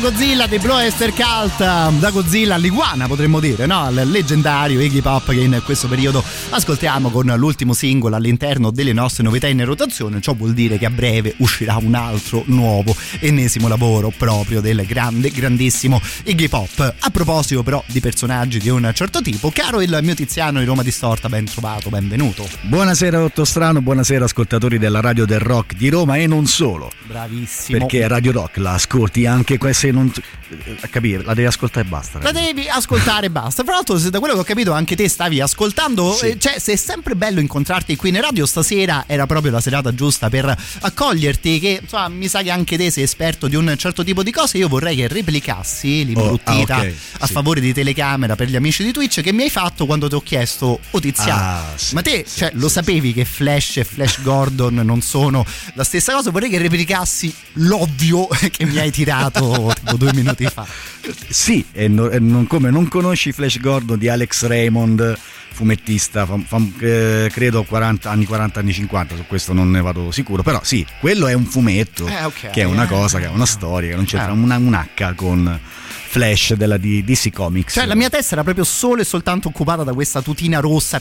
Godzilla di Blue Esther Cult, da Godzilla all'iguana potremmo dire, no? Al leggendario Iggy Pop che in questo periodo ascoltiamo con l'ultimo singolo all'interno delle nostre novità in rotazione, ciò vuol dire che a breve uscirà un altro nuovo ennesimo lavoro proprio del grande, grandissimo Iggy Pop. A proposito però di personaggi di un certo tipo, caro il mio Tiziano di Roma Distorta, ben trovato, benvenuto. Buonasera Ottostrano, buonasera ascoltatori della Radio del Rock di Roma e non solo. Bravissimo. Perché Radio Rock la ascolti anche se non a capire, la devi ascoltare e basta. La devi ascoltare e basta. Fra l'altro, da quello che ho capito, anche te stavi ascoltando. Sì. eh, Cioè, se è sempre bello incontrarti qui in radio, stasera era proprio la serata giusta per accoglierti. Che insomma, mi sa che anche te sei esperto di un certo tipo di cose. Io vorrei che replicassi l'imbruttita ah, ok, a sì. favore di telecamera per gli amici di Twitch che mi hai fatto quando ti ho chiesto, oh Tiziano, Ah, sì, ma te cioè, lo sapevi che Flash e Flash Gordon non sono la stessa cosa? Vorrei che replicassi l'ovvio [laughs] che mi hai tirato tipo due minuti fa. [laughs] Sì, e no- e non, come non conosci Flash Gordon di Alex Raymond, fumettista, fam- fam- eh, credo 40 anni 40 anni 50, su questo non ne vado sicuro, però sì, quello è un fumetto Eh, ok. che è una cosa, che è una storia, che non c'entra Eh. una, un H con Flash della DC Comics. Cioè, la mia testa era proprio solo e soltanto occupata da questa tutina rossa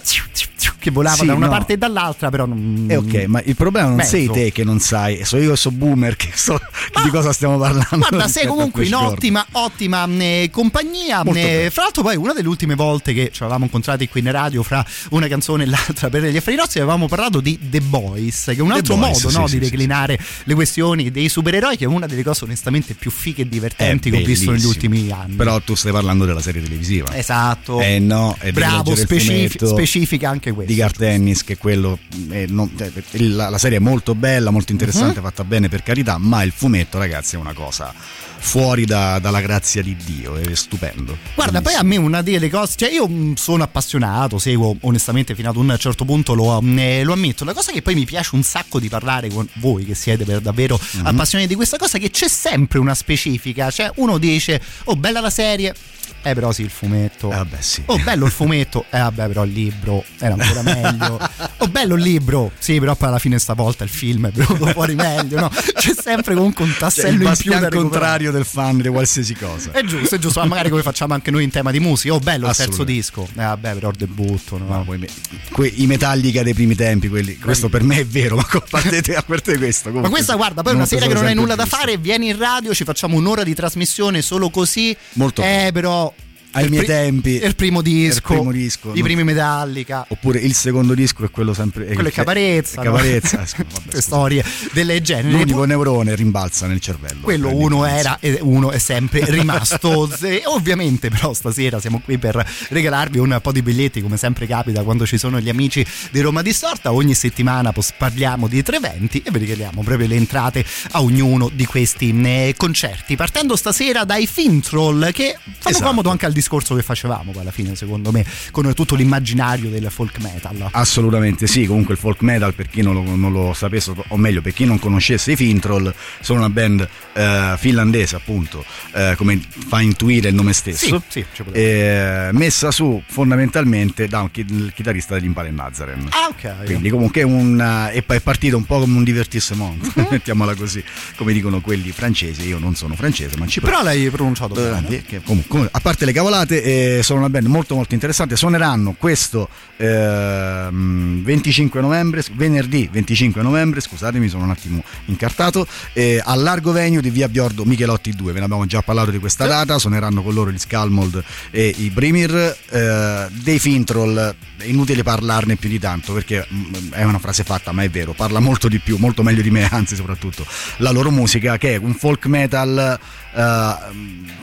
che volava Sì, da una no. parte e dall'altra, però non. Eh, ok, ma il problema non Mezzo. sei te che non sai, so io so boomer che so di cosa stiamo parlando. Guarda, [laughs] sei comunque in ottima, ottima eh, compagnia. Eh, fra l'altro, poi una delle ultime volte che ci avevamo incontrati qui in radio, fra una canzone e l'altra per gli affari nostri, avevamo parlato di The Boys, che è un The altro Boys, modo sì, no, sì, di declinare le questioni dei supereroi, che è una delle cose onestamente più fighe e divertenti È che ho visto negli bellissimo. Ultimi anni. Però tu stai parlando della serie televisiva. Esatto. Eh no, è Bravo, specifi- specifica anche questo. Di Gar Tennis, che quello è non- cioè, il- la, la serie è molto bella, molto interessante, Mhm. fatta bene per carità, ma il fumetto, ragazzi, è una cosa fuori da- dalla grazia di Dio, è stupendo. Guarda, poi a me una delle cose, cioè io mh, sono appassionato, seguo onestamente fino ad un certo punto, lo, mh, eh, lo ammetto. La cosa che poi mi piace un sacco di parlare con voi che siete per davvero Mhm. appassionati di questa cosa è che c'è sempre una specifica, cioè uno dice "Oh, bella la serie". Eh però sì, il fumetto. vabbè, sì. Oh, bello il fumetto. Eh vabbè, però il libro era ancora meglio. [laughs] Oh, bello il libro. Sì, però poi alla fine stavolta il film è venuto [laughs] fuori meglio, no? C'è sempre comunque un Cioè, tassello il in più recuperare. contrario del fan di qualsiasi cosa. È giusto, è giusto, ma magari come facciamo anche noi in tema di musica. Oh, bello il terzo disco. Eh, vabbè, però il debutto, no? Ma poi que- I Metallica dei primi tempi, quelli, questo per me è vero, ma a parte, te- a parte questo. Ma comunque, questa, guarda, poi una sera che non hai nulla da fare, vieni in radio, ci facciamo un'ora di trasmissione solo così. Molto Eh, però. Ai il miei pri- tempi. Il primo disco. Il primo disco, I primi Metallica. Oppure il secondo disco è quello sempre. Quello è Caparezza. no? Caparezza, eh, [laughs] vabbè, storie del genere. L'unico neurone rimbalza nel cervello. quello uno era e uno è sempre rimasto. [laughs] E ovviamente, però, stasera siamo qui per regalarvi un po' di biglietti, come sempre capita quando ci sono gli amici di Roma Distorta. Ogni settimana parliamo di tre eventi e vi regaliamo proprio le entrate a ognuno di questi eh, concerti. Partendo stasera dai Fintroll, che fanno Esatto. comodo anche al discorso che facevamo alla fine, secondo me, con tutto l'immaginario del folk metal. Assolutamente sì, comunque il folk metal per chi non lo, non lo sapesse, o meglio per chi non conoscesse i Fintroll, sono una band eh, finlandese appunto, eh, come fa intuire il nome stesso, Sì, sì, eh, messa su fondamentalmente da un chi- chitarrista degli Impale Nazaren. Ah, ok. Quindi comunque è, un, è, è partito un po' come un divertissement, Mhm. [laughs] mettiamola così, come dicono quelli francesi, io non sono francese ma ci. Però l'hai pronunciato Eh, bene. che comunque, a parte le cavolate, eh, sono una band molto molto interessante. Suoneranno questo ehm, 25 novembre, venerdì 25 novembre, scusatemi, sono un attimo incartato, eh, al largo venue di via Biordo Michelotti 2. Ve ne abbiamo già parlato di questa data. Suoneranno con loro gli Scalmold e i Brimir. Eh, dei Fintroll, è inutile parlarne più di tanto perché mm, è una frase fatta, ma è vero, parla molto di più, molto meglio di me, [laughs] anzi, soprattutto la loro musica, che è un folk metal, eh,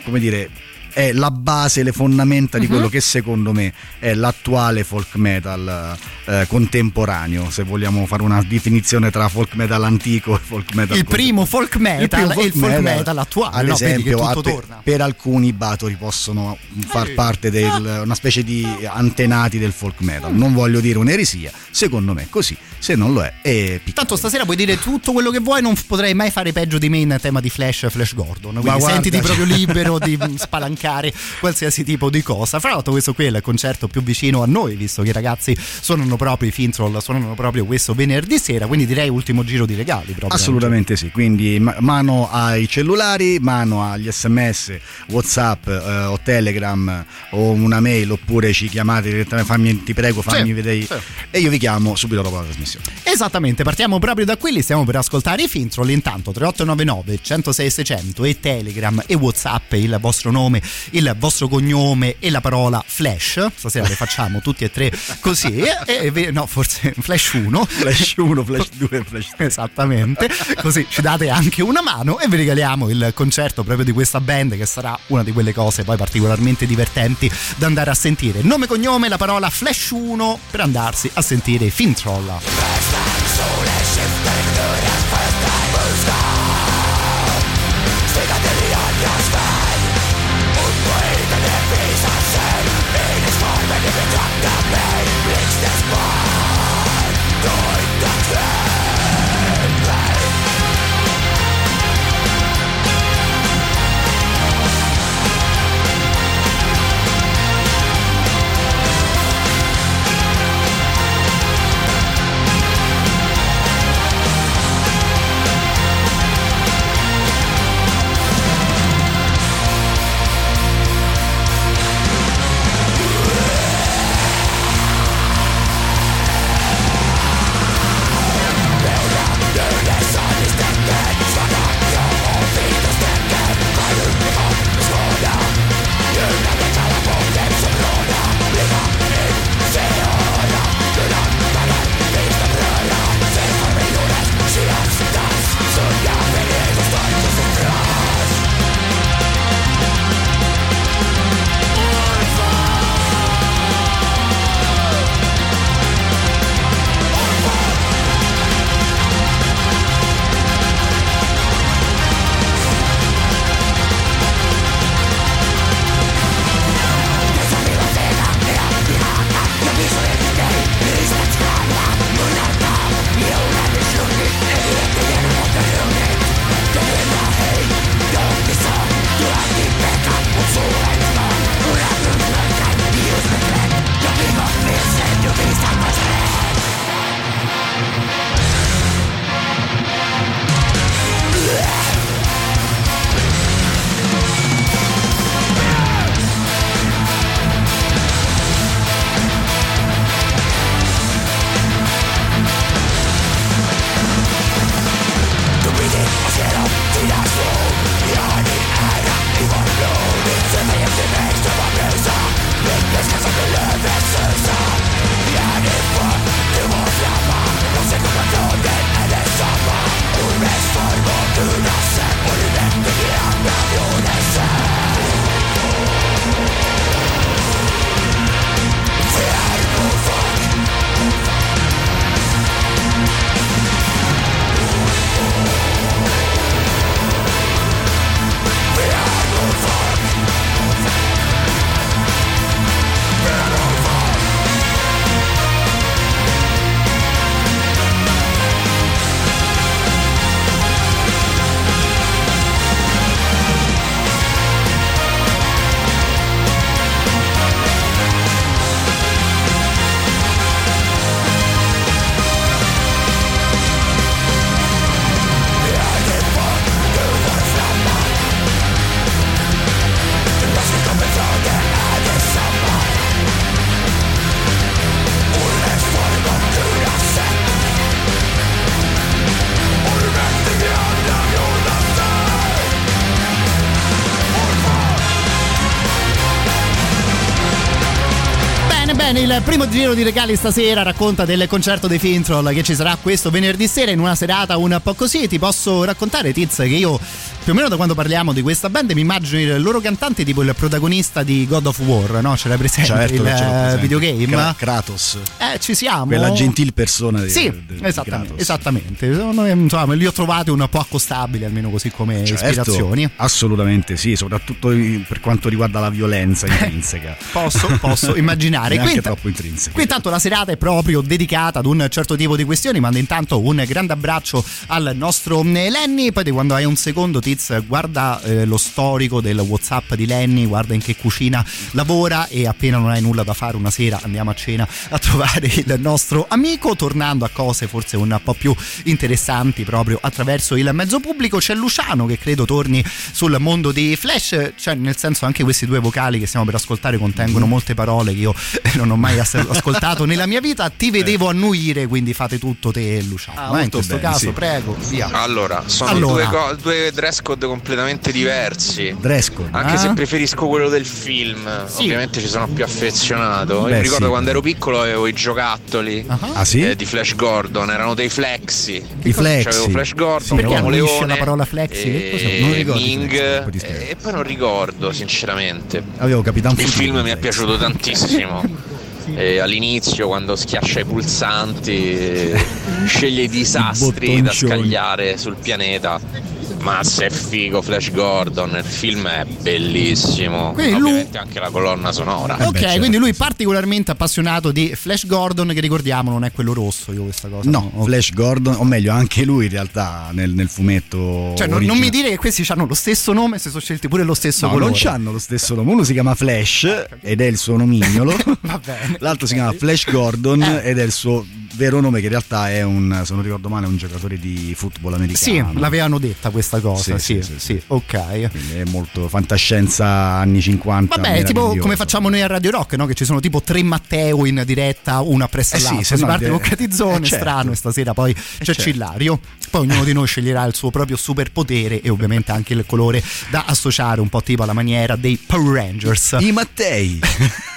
come dire è la base, le fondamenta di Mhm. quello che secondo me è l'attuale folk metal eh, contemporaneo, se vogliamo fare una definizione tra folk metal antico e folk metal Il primo folk metal e il folk metal attuale, ad no? Esempio tutto a- per, torna. per alcuni i Batori possono far parte di una specie di antenati del folk metal non voglio dire un'eresia secondo me così se non lo è è piccolo Tanto stasera puoi dire tutto quello che vuoi, non potrei mai fare peggio di me in tema di Flash Flash Gordon. Quindi guarda, sentiti cioè- proprio libero di spalancare bloccare qualsiasi tipo di cosa. Fra l'altro questo qui è il concerto più vicino a noi, visto che i ragazzi suonano proprio i Fintroll, suonano proprio questo venerdì sera, quindi direi ultimo giro di regali proprio. Assolutamente sì, quindi ma- mano ai cellulari, mano agli sms, whatsapp eh, o telegram o una mail oppure ci chiamate direttamente, fammi, ti prego fammi Sì, vedere sì. e io vi chiamo subito dopo la trasmissione. Esattamente, partiamo proprio da qui, li stiamo per ascoltare i Fintroll, intanto 3899 106 600 e Telegram e Whatsapp, il vostro nome, il vostro cognome e la parola Flash, stasera le facciamo tutti e tre così, e, e- no forse Flash 1, Flash 1, Flash 2, Flash 3. Esattamente, così ci date anche una mano e vi regaliamo il concerto proprio di questa band che sarà una di quelle cose poi particolarmente divertenti da andare a sentire. Nome, cognome, la parola Flash 1 per andarsi a sentire i Fintroll. Il primo giro di regali stasera racconta del concerto dei Fintroll che ci sarà questo venerdì sera in una serata un po' così. Ti posso raccontare, Tiz, che io più o meno da quando parliamo di questa band mi immagino il loro cantante tipo il protagonista di God of War, no? Ce l'hai presente Certo il eh, presente. videogame? Kra- Kratos. Eh, ci siamo. Quella gentil persona di, Sì, di- di esattamente, Kratos. esattamente. Insomma, li ho trovati un po' accostabili, almeno così come Certo, ispirazioni. assolutamente sì, soprattutto per quanto riguarda la violenza intrinseca. Posso, posso immaginare. [laughs] Anche troppo intrinseche. Qui intanto la serata è proprio dedicata ad un certo tipo di questioni, mando intanto un grande abbraccio al nostro eh, Lenny, poi quando hai un secondo Tiz guarda eh, lo storico del Whatsapp di Lenny, guarda in che cucina lavora e appena non hai nulla da fare una sera andiamo a cena a trovare il nostro amico, tornando a cose forse un po' più interessanti proprio attraverso il mezzo pubblico, c'è Luciano che credo torni sul mondo di Flash, cioè nel senso anche questi due vocali che stiamo per ascoltare contengono molte parole che io [laughs] non ho mai ass- ascoltato nella mia vita, ti vedevo annuire, quindi fate tutto te e Luciano. Ah, eh, in questo bene, caso, sì. prego, via. Allora, sono Allora. Due, co- due dress code completamente diversi. Dress code. Anche Ah. se preferisco quello del film, ovviamente ci sono più affezionato. Io Beh, mi ricordo sì. quando ero piccolo avevo i giocattoli Ah, sì? eh, di Flash Gordon, erano dei flexi. I flexi. C'avevo Flash Gordon, Sì, Perché Uomo Leone, la parola flexi? E Non ricordo i Ming, e poi non ricordo sinceramente. Avevo Capitan Il film mi è piaciuto tantissimo. [laughs] E all'inizio quando schiaccia i pulsanti eh, [laughs] sceglie i disastri da scagliare sul pianeta Mazza è figo Flash Gordon il film è bellissimo Quindi lui- ovviamente anche la colonna sonora Ok, certo. quindi lui particolarmente appassionato di Flash Gordon, che ricordiamo non è quello rosso, io questa cosa. No, Flash Gordon, o meglio, anche lui in realtà nel, nel fumetto. Cioè, non, non mi dire che questi hanno lo stesso nome, se sono scelti pure lo stesso No, colore. non hanno lo stesso nome. Uno si chiama Flash ed è il suo nomignolo. [laughs] Va bene. L'altro si chiama Flash Gordon Eh. ed è il suo vero nome, che in realtà è un, se non ricordo male, un giocatore di football Sì, americano. l'avevano detta questa cosa. Sì, Sì, sì, sì, ok. Quindi è molto fantascienza anni 50. Vabbè, tipo come facciamo noi a Radio Rock, no? Che ci sono tipo tre Matteo in diretta, uno appresso Eh sì, all'altro. se si no, parte con Catizzone, [laughs] eh, certo. strano, e stasera poi c'è certo. Cillario. Poi ognuno di noi sceglierà il suo proprio superpotere e ovviamente anche il colore da associare un po' tipo alla maniera dei Power Rangers. I Mattei. [laughs]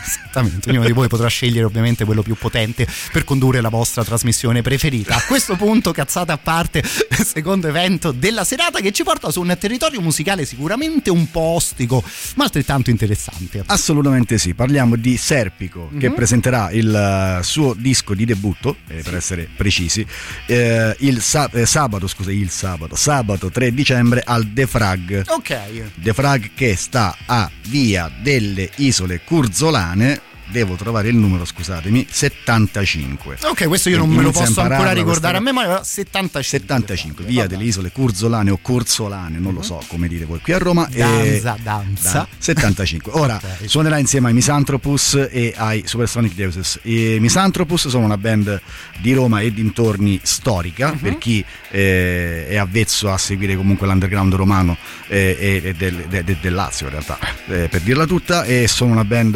Esattamente, ognuno di voi potrà scegliere ovviamente quello più potente per condurre la vostra trasmissione preferita. A questo punto, cazzata a parte, [laughs] secondo evento della serata che ci porta su un territorio musicale sicuramente un po' ostico, ma altrettanto interessante. Assolutamente sì, parliamo di Serpico che Mhm. presenterà il eh, suo disco di debutto, eh, per essere precisi, eh, il sa- eh, sabato, scusa, il sabato, sabato 3 dicembre al The Frag. Ok. The Frag che sta a Via delle Isole Curzolane, devo trovare il numero, scusatemi, 75. Ok, questo io non me lo posso ancora ricordare a questa- me, ma 75. 75, via delle isole Curzolane o Curzolane, non lo so come dite voi qui a Roma. e- Danza, danza. Da- 75. Ora [laughs] suonerà insieme ai Misanthropus e ai Supersonic Deuses. I Misanthropus sono una band di Roma e dintorni storica, per chi eh, è avvezzo a seguire comunque l'underground romano eh, e, e del, de- de- del Lazio in realtà, eh, per dirla tutta, e sono una band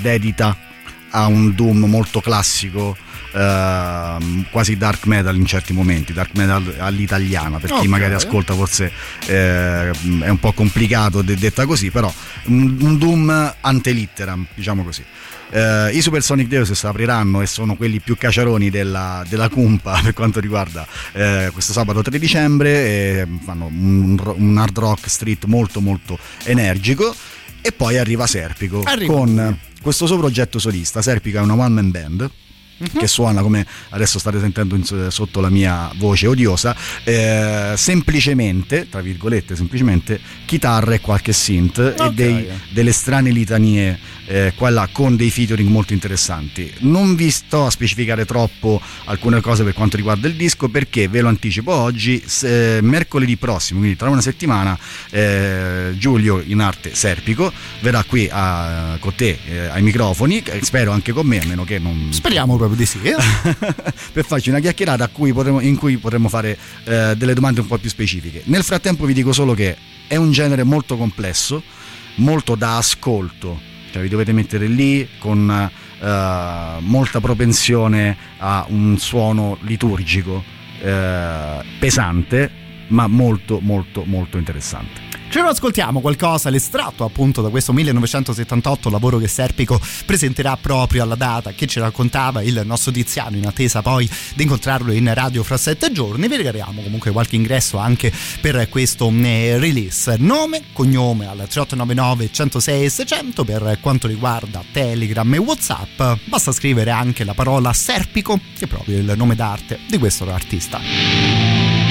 dedita a un doom molto classico. ehm, quasi dark metal in certi momenti, dark metal all'italiana, per chi magari ascolta forse eh, è un po' complicato de- detta così, però un, un doom ante litteram, diciamo così. Eh, I Supersonic Deus apriranno e sono quelli più caciaroni della, della cumpa per quanto riguarda eh, questo sabato 3 dicembre, fanno un, un hard rock street molto molto energico e poi arriva Serpico Arriva. con questo suo progetto solista. Serpico è una one man band Mhm. che suona come adesso state sentendo in- sotto la mia voce odiosa, eh, semplicemente, tra virgolette, semplicemente chitarra e qualche synth Ok. e dei- delle strane litanie eh, qua e là con dei featuring molto interessanti. Non vi sto a specificare troppo alcune cose per quanto riguarda il disco perché ve lo anticipo oggi, se- mercoledì prossimo, quindi tra una settimana, eh, Giulio in arte Serpico verrà qui a- con te eh, ai microfoni, eh, spero anche con me, a meno che non Speriamo proprio di sì. [laughs] per farci una chiacchierata cui potremo- in cui potremo fare eh, delle domande un po' più specifiche. Nel frattempo vi dico solo che è un genere molto complesso, molto da ascolto, cioè vi dovete mettere lì con eh, molta propensione a un suono liturgico eh, pesante, ma molto molto molto interessante. Ce lo ascoltiamo qualcosa, l'estratto appunto da questo 1978 lavoro che Serpico presenterà proprio alla data che ci raccontava il nostro Tiziano in attesa poi di incontrarlo in radio fra sette giorni. Vi regaliamo comunque qualche ingresso anche per questo eh, release. Nome, cognome al 3899 106 600 per quanto riguarda Telegram e Whatsapp. Basta scrivere anche la parola Serpico, che è proprio il nome d'arte di questo artista.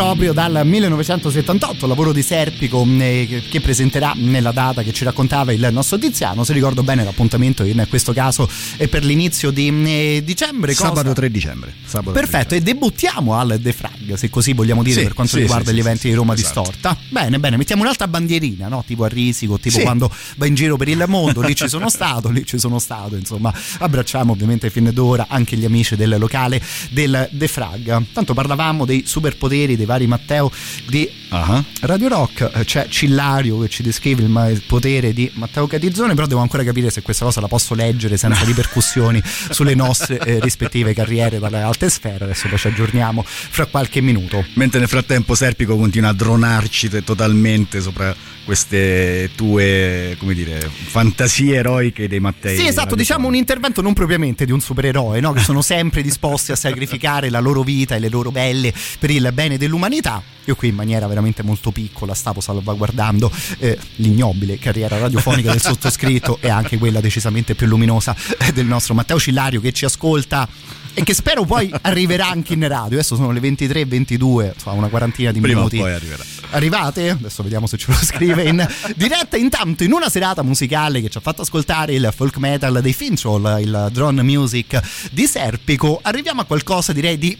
Proprio dal 1978, lavoro di Serpico eh, che- presenterà nella data che ci raccontava il nostro Tiziano. Se ricordo bene, l'appuntamento in questo caso è per l'inizio di eh, dicembre. cosa- Sabato 3 dicembre. Sabato 3 Perfetto, e debuttiamo al The Frag, se così vogliamo dire, Sì, per quanto sì, riguarda sì, gli eventi di Roma esatto. Distorta. Bene, bene, mettiamo un'altra bandierina, no? tipo a Risico, tipo quando va in giro per il mondo, lì ci sono [laughs] stato, lì ci sono stato, insomma, abbracciamo ovviamente fin d'ora anche gli amici del locale del The Frag. Tanto parlavamo dei superpoteri dei vari Matteo di Ah. Radio Rock, Eh, c'è Cillario che ci descrive il, ma- il potere di Matteo Catizzone, però devo ancora capire se questa cosa la posso leggere senza [laughs] ripercussioni sulle nostre eh, rispettive carriere dalle alte sfere, adesso poi ci aggiorniamo fra qualche minuto. Mentre nel frattempo Serpico continua a dronarci te- totalmente sopra queste tue, come dire, fantasie eroiche dei Mattei. Sì, esatto, diciamo un intervento non propriamente di un supereroe, no? che sono sempre disposti a sacrificare la loro vita e le loro belle per il bene dell'umanità. Io qui in maniera veramente molto piccola stavo salvaguardando eh, l'ignobile carriera radiofonica del sottoscritto e anche quella decisamente più luminosa eh, del nostro Matteo Cillario che ci ascolta e che spero poi arriverà anche in radio. Adesso sono le 23 e 22, insomma una quarantina di Prima minuti. poi arriverà. Arrivate? Adesso vediamo se ce lo scrive in diretta. Intanto, in una serata musicale che ci ha fatto ascoltare il folk metal dei Finchol, il drone music di Serpico, arriviamo a qualcosa direi di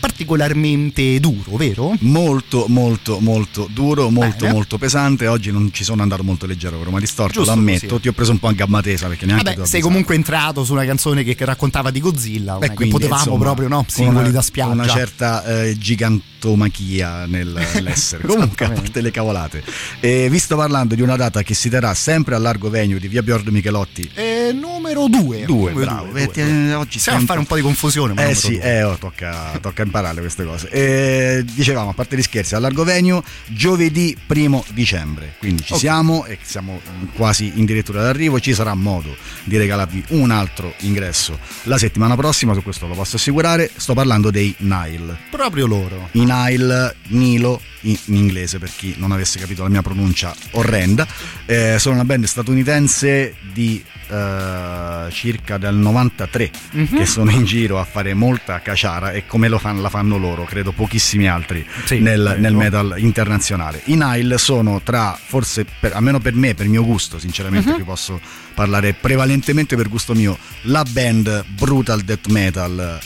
particolarmente duro, vero? Molto, molto, molto duro, molto, Bene. molto pesante. Oggi non ci sono andato molto leggero con Roma Distorto, Giusto lo ammetto. così. Ti ho preso un po' a gamba tesa perché neanche Vabbè, sei avvisato. comunque entrato su una canzone che, che raccontava di Godzilla, E è che quindi, potevamo insomma, proprio, no? Singoli una- da spiaggia. Una certa eh, gigantomachia nell'essere. [laughs] Comunque, a parte le cavolate. E vi sto parlando di una data che si terrà sempre al largo venue di via Biord Michelotti. Eh, numero 2. Due, bravo. Eh, ti- eh, oggi Stiamo a fare un po' di confusione. ma Eh sì, eh, oh, tocca, tocca imparare queste cose. Eh, dicevamo, a parte gli scherzi, al largo venue giovedì primo dicembre. Quindi ci Ok. siamo e siamo quasi addirittura d'arrivo. Ci sarà modo di regalarvi un altro ingresso la settimana prossima, su questo lo posso assicurare. Sto parlando dei Nile. Proprio loro. I Nile, Nilo in, in inglese per chi non avesse capito la mia pronuncia orrenda. Eh, sono una band statunitense di eh, circa del 93 Mhm. che sono in giro a fare molta caciara e come lo fanno, la fanno loro, credo pochissimi altri nel, vero. nel metal internazionale. I Nile sono tra, forse per- almeno per me, per mio gusto, sinceramente, Mhm. vi posso parlare prevalentemente per gusto mio, la band brutal death metal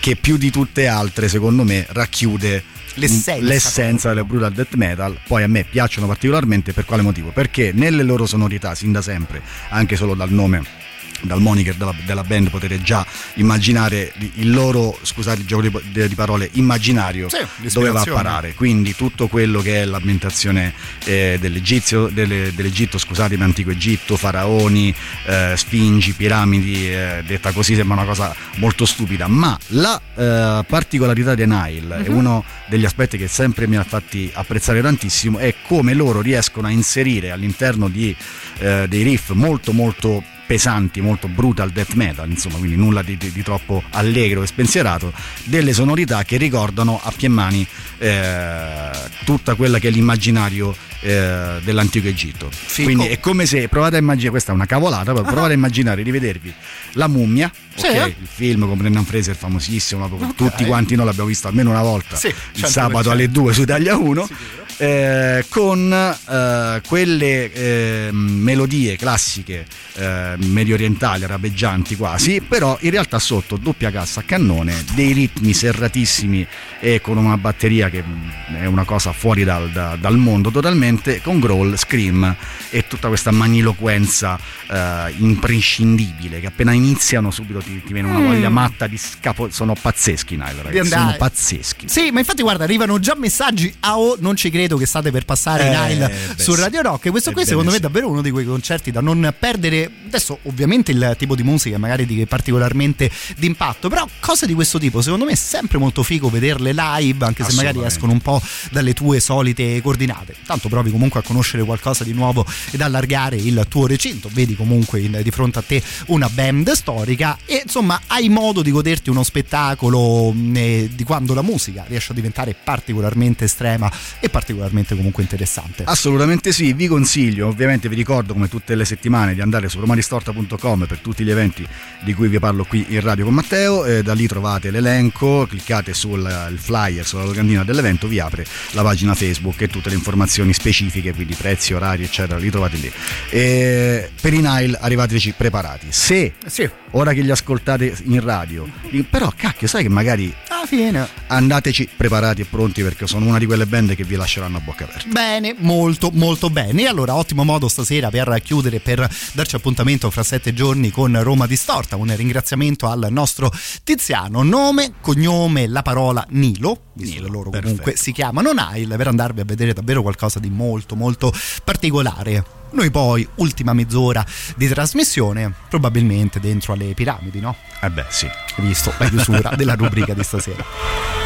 che più di tutte altre, secondo me, racchiude L'essenza. l'essenza del brutal death metal. Poi a me piacciono particolarmente per quale motivo? Perché nelle loro sonorità, sin da sempre, anche solo dal nome dal moniker della, della band potete già immaginare il loro, scusate il gioco di, di parole, immaginario Sì, dove va a parare. Quindi tutto quello che è l'ambientazione eh, dell'Egizio, delle- dell'Egitto, scusatemi, antico Egitto, faraoni, eh, sfingi, piramidi, eh, detta così sembra una cosa molto stupida, ma la eh, particolarità dei Nile è Mhm. uno degli aspetti che sempre mi ha fatti apprezzare tantissimo è come loro riescono a inserire all'interno di, eh, dei riff molto molto pesanti, molto brutal death metal, insomma, quindi nulla di, di- di troppo allegro e spensierato, delle sonorità che ricordano a pie mani eh, tutta quella che è l'immaginario eh, dell'antico Egitto. Quindi è come se provate a immaginare, questa è una cavolata, [laughs] provate a immaginare di vedervi la mummia, Sì. ok, il film con Brendan Fraser famosissimo, proprio tutti quanti noi l'abbiamo visto almeno una volta, Sì, il 100%. sabato alle 2 su Italia 1. Eh, con eh, quelle eh, melodie classiche eh, medio orientali, arabeggianti quasi, però in realtà sotto doppia cassa a cannone, dei ritmi serratissimi e con una batteria che è una cosa fuori dal, da- dal mondo totalmente, con growl, scream e tutta questa maniloquenza eh, imprescindibile che appena iniziano subito ti, ti viene una Mm. voglia matta di scapo, sono pazzeschi Nile, ragazzi, sono pazzeschi. Sì, ma infatti guarda, arrivano già messaggi a oh, non ci credo che state per passare Eh, Nile beh, su. Radio Rock. E questo qui secondo me è davvero uno di quei concerti da non perdere. Adesso ovviamente il tipo di musica magari di particolarmente d'impatto, però cose di questo tipo secondo me è sempre molto figo vederle live, anche se magari escono un po' dalle tue solite coordinate. Tanto provi comunque a conoscere qualcosa di nuovo ed allargare il tuo recinto. Vedi comunque in- di fronte a te una band storica e insomma hai modo di goderti uno spettacolo mh, eh, di quando la musica riesce a diventare particolarmente estrema e particolarmente particolarmente comunque interessante. Assolutamente sì, vi consiglio, ovviamente vi ricordo come tutte le settimane di andare su romanistorta.com per tutti gli eventi di cui vi parlo qui in radio con Matteo, eh, da lì trovate l'elenco, cliccate sul flyer, sulla locandina dell'evento, vi apre la pagina Facebook e tutte le informazioni specifiche, quindi prezzi, orari eccetera, li trovate lì. E per i Nile arrivateci preparati. Se ora che li ascoltate in radio, però cacchio, sai che magari alla fine andateci preparati e pronti perché sono una di quelle band che vi lasceranno a bocca aperta. Bene, molto molto bene. E allora ottimo modo stasera per chiudere, per darci appuntamento fra sette giorni con Roma Distorta. Un ringraziamento al nostro Tiziano, nome, cognome, la parola Nilo, visto che loro comunque si chiamano Nile, per andarvi a vedere davvero qualcosa di molto molto particolare. Noi poi, ultima mezz'ora di trasmissione, probabilmente dentro alle piramidi, no? Eh beh, sì. Visto la chiusura della rubrica di stasera. [laughs]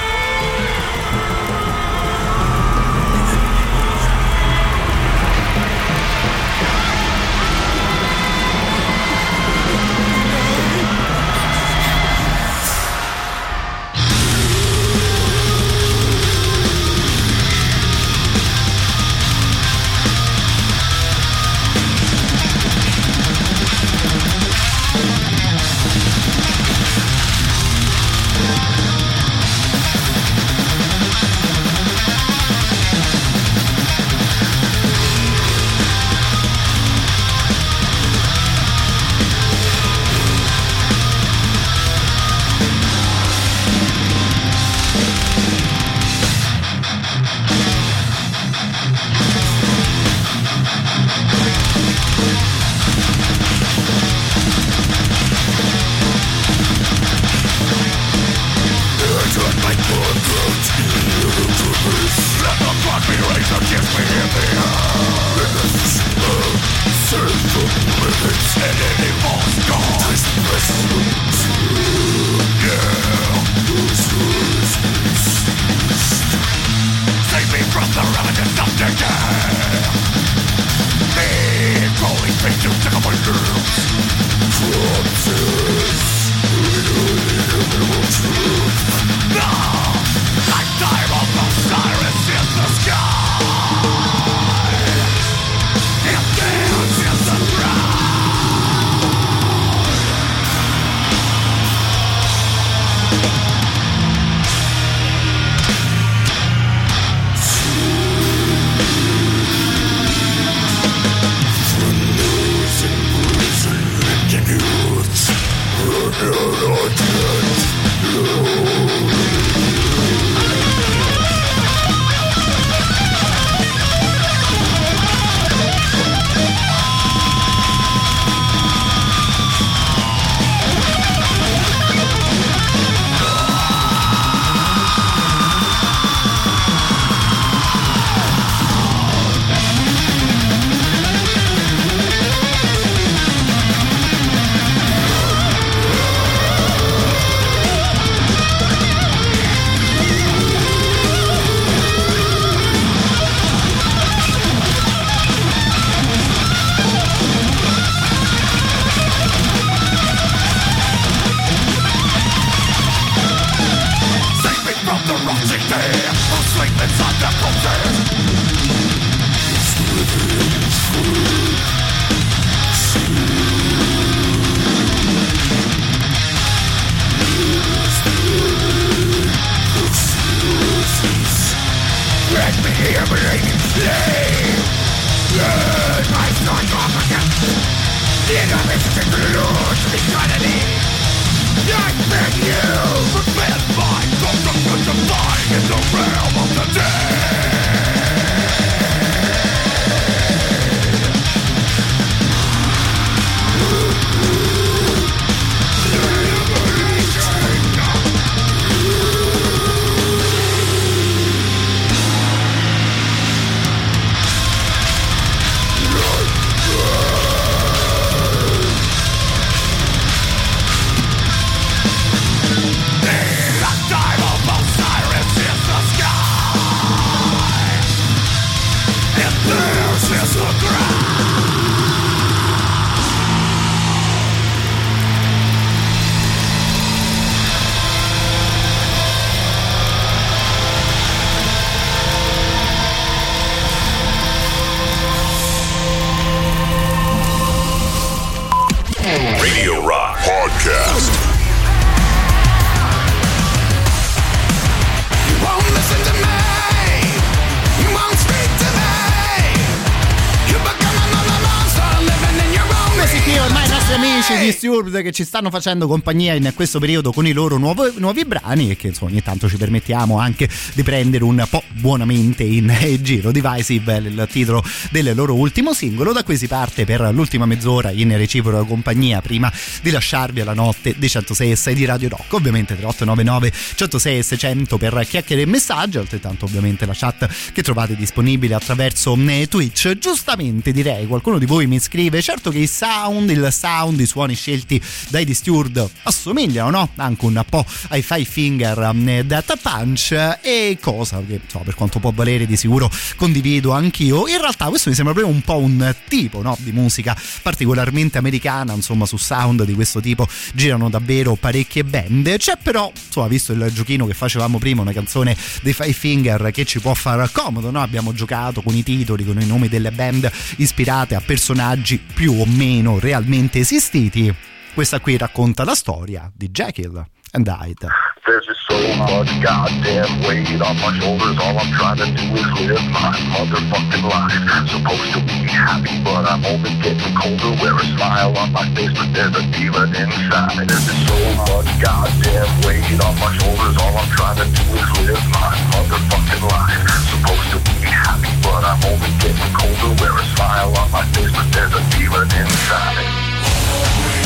Disturbed che ci stanno facendo compagnia in questo periodo con i loro nuovo- nuovi brani e che insomma ogni tanto ci permettiamo anche di prendere un po' buonamente in [laughs] giro. Divisive è il titolo del loro ultimo singolo, da cui si parte per l'ultima mezz'ora in reciproca compagnia prima di lasciarvi alla notte dei 106 e 6 di Radio Rock. Ovviamente 3899 106 e 600 per chiacchiere e messaggi, altrettanto ovviamente la chat che trovate disponibile attraverso eh, Twitch. Giustamente direi, qualcuno di voi mi scrive, certo che i sound, il sound, i suoni scelti dai Disturbed assomigliano, no? Anche un po' ai Five Finger eh, Data Punch e cosa che insomma, per quanto può valere di sicuro condivido anch'io. In realtà questo mi sembra proprio un po' un tipo no? di musica particolarmente americana, insomma su sound di questo tipo girano davvero parecchie band. C'è però, insomma, visto il giochino che facevamo prima, una canzone dei Five Finger che ci può far comodo, no? Abbiamo giocato con i titoli, con i nomi delle band ispirate a personaggi più o meno realmente esistiti. Questa qui racconta la storia di Jekyll and Hyde. There's just so much goddamn weight on my shoulders. All I'm trying to do is live my motherfucking life. Supposed to be happy, but I'm only getting colder. Wear a smile on my face, but there's a demon inside. There's just so much goddamn weight on my shoulders. All I'm trying to do is live my motherfucking life. Supposed to be happy, but I'm only getting colder. Wear a smile on my face, but there's a demon inside.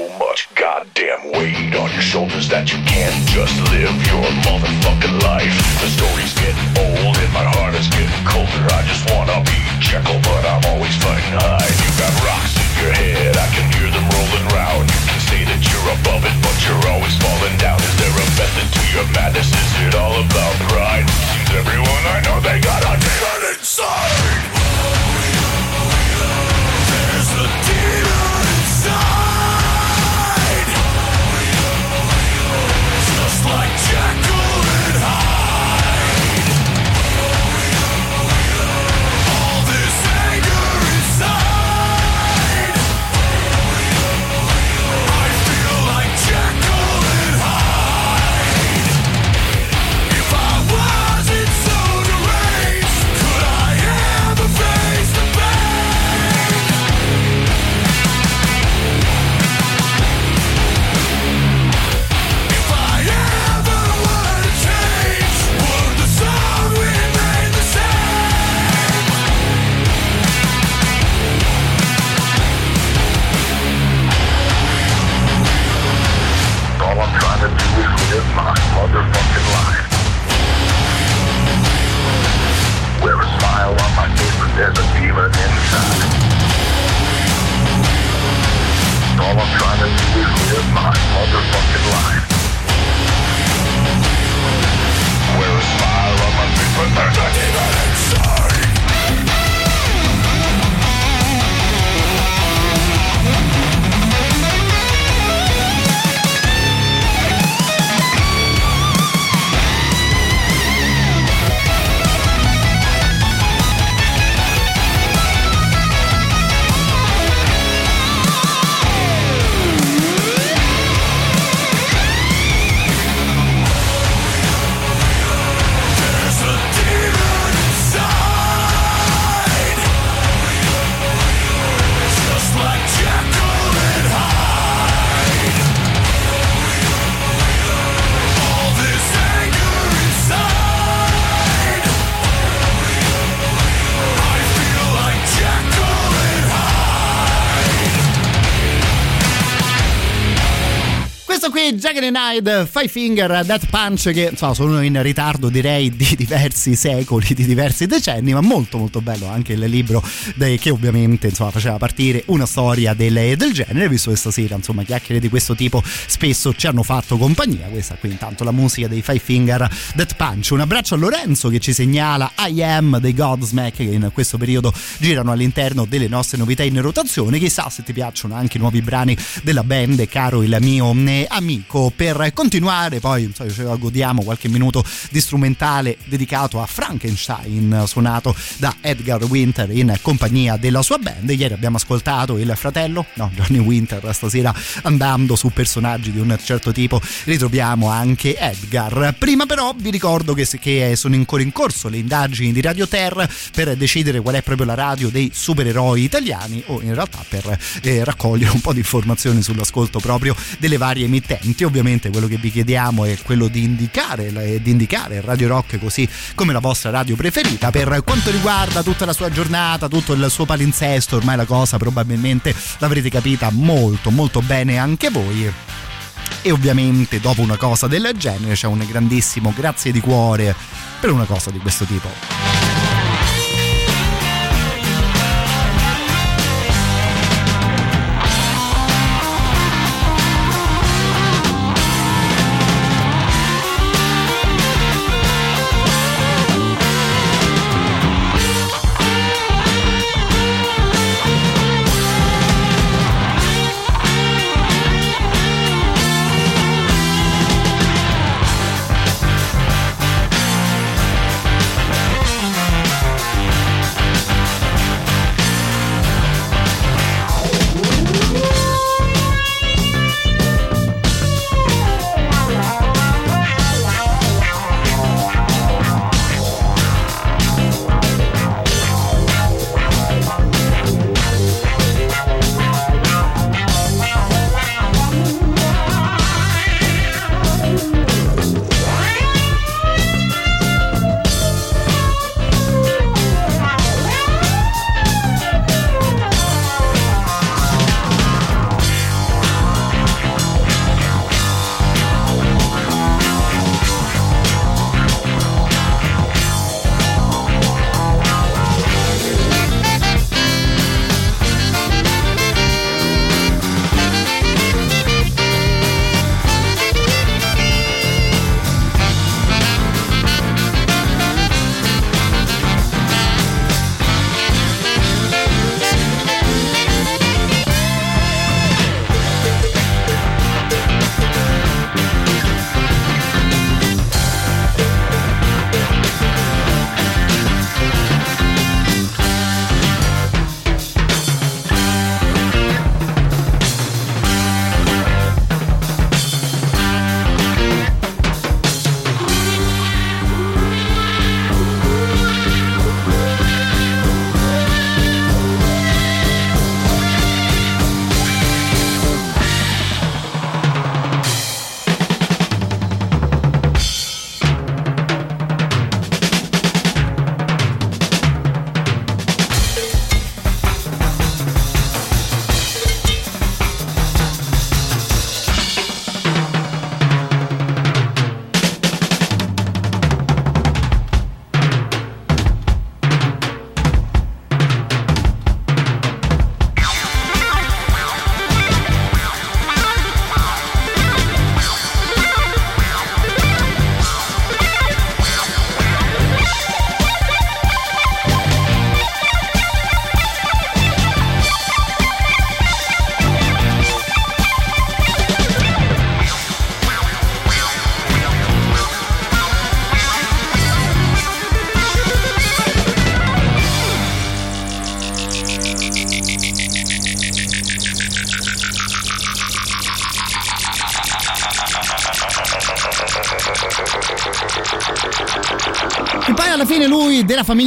much goddamn weight on your shoulders that you can't just live your motherfucking life? The story's getting old and my heart is getting colder. I just wanna be Jekyll, but I'm always fighting Hyde. You got rocks in your head, I can hear them rolling round. You can say that you're above it, but you're always falling down. Is there a method to your madness? Is it all about pride? Seems everyone I know they got a demon inside. blow up my face, but there's a demon inside. All I'm trying to do is live my motherfucking life. Wear a smile on my face, but there's a demon inside. I Jagged Night Five Finger Death Punch che insomma, sono in ritardo direi di diversi secoli, di diversi decenni, ma molto molto bello anche il libro dei- che ovviamente insomma, faceva partire una storia del, del genere, visto che stasera insomma chiacchiere di questo tipo spesso ci hanno fatto compagnia. Questa qui intanto la musica dei Five Finger Death Punch. Un abbraccio a Lorenzo che ci segnala I Am dei Godsmack che in questo periodo girano all'interno delle nostre novità in rotazione. Chissà se ti piacciono anche i nuovi brani della band, caro il mio eh, amico. Per continuare, poi insomma, ce godiamo qualche minuto di strumentale dedicato a Frankenstein, suonato da Edgar Winter in compagnia della sua band. Ieri abbiamo ascoltato il fratello, no, Johnny Winter, stasera andando su personaggi di un certo tipo ritroviamo anche Edgar. Prima però vi ricordo che, che sono ancora in corso le indagini di Radio Terra per decidere qual è proprio la radio dei supereroi italiani o in realtà per eh, raccogliere un po' di informazioni sull'ascolto proprio delle varie emittenti. Ovviamente quello che vi chiediamo è quello di indicare, eh, di indicare Radio Rock così come la vostra radio preferita. Per quanto riguarda tutta la sua giornata, tutto il suo palinsesto, ormai la cosa probabilmente l'avrete capita molto molto bene anche voi. E ovviamente dopo una cosa del genere c'è un grandissimo grazie di cuore per una cosa di questo tipo.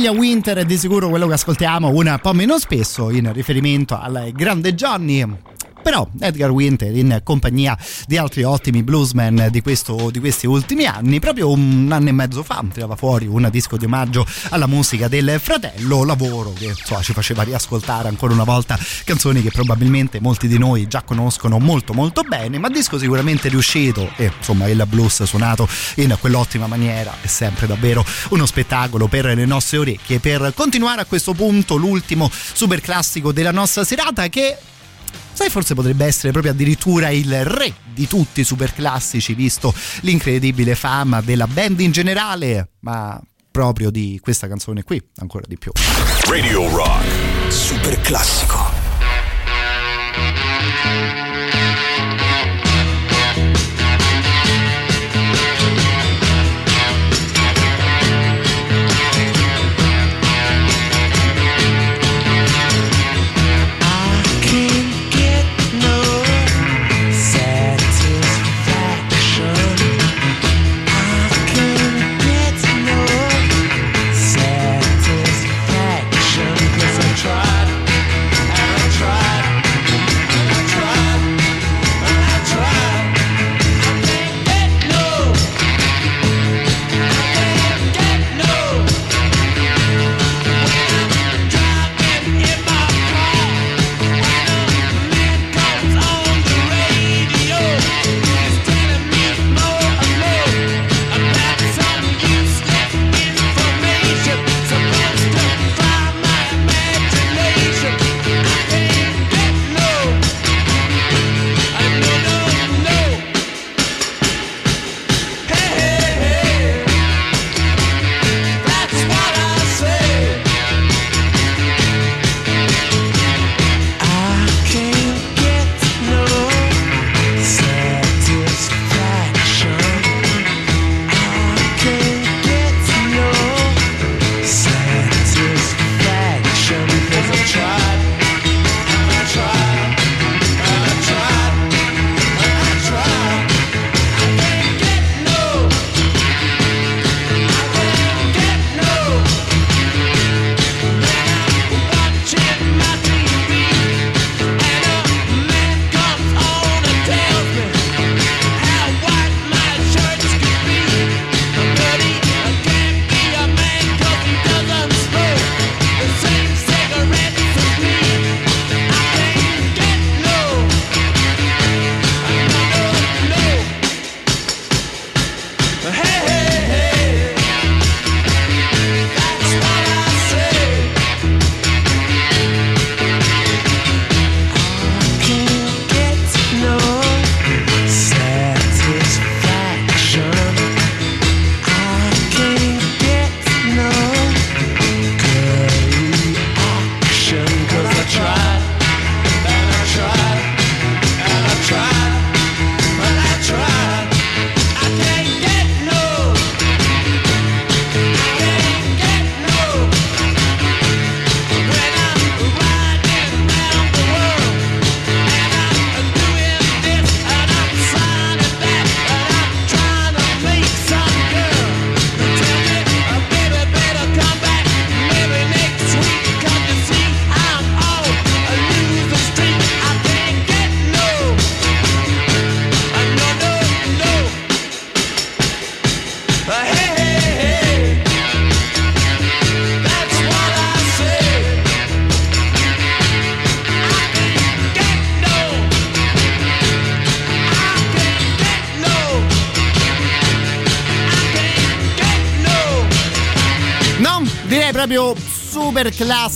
Famiglia Winter è di sicuro quello che ascoltiamo un po' meno spesso in riferimento al grande Johnny. però Edgar Winter in compagnia di altri ottimi bluesmen di, questo, di questi ultimi anni, proprio un anno e mezzo fa tirava fuori un disco di omaggio alla musica del fratello, lavoro che insomma, ci faceva riascoltare ancora una volta canzoni che probabilmente molti di noi già conoscono molto molto bene, ma disco sicuramente riuscito e insomma il blues suonato in quell'ottima maniera è sempre davvero uno spettacolo per le nostre orecchie. Per continuare a questo punto l'ultimo super classico della nostra serata che Sai, forse potrebbe essere proprio addirittura il re di tutti i super classici, visto l'incredibile fama della band in generale, ma proprio di questa canzone qui, ancora di più. Radio Rock. Super classico.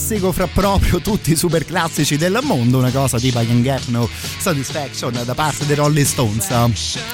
Classico fra proprio tutti i super classici del mondo, una cosa tipo I Can Get No Satisfaction da parte dei Rolling Stones.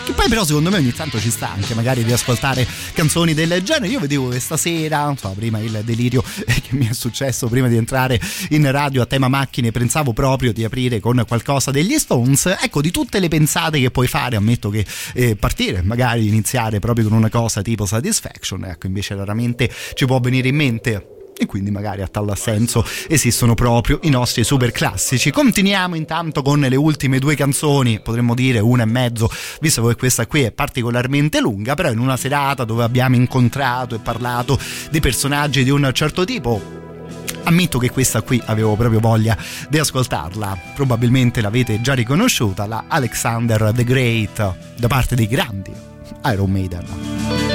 Che poi però secondo me ogni tanto ci sta anche magari di ascoltare canzoni del genere. Io vedevo questa sera, insomma, prima il delirio [laughs] che mi è successo prima di entrare in radio a tema macchine, pensavo proprio di aprire con qualcosa degli Stones. Ecco, di tutte le pensate che puoi fare, ammetto che eh, partire, magari iniziare proprio con una cosa tipo Satisfaction, ecco, invece raramente ci può venire in mente e quindi magari a tal senso esistono proprio i nostri super classici. Continuiamo intanto con le ultime due canzoni, potremmo dire una e mezzo, visto che questa qui è particolarmente lunga, però in una serata dove abbiamo incontrato e parlato di personaggi di un certo tipo ammetto che questa qui avevo proprio voglia di ascoltarla. Probabilmente l'avete già riconosciuta, la Alexander the Great da parte dei grandi Iron Maiden.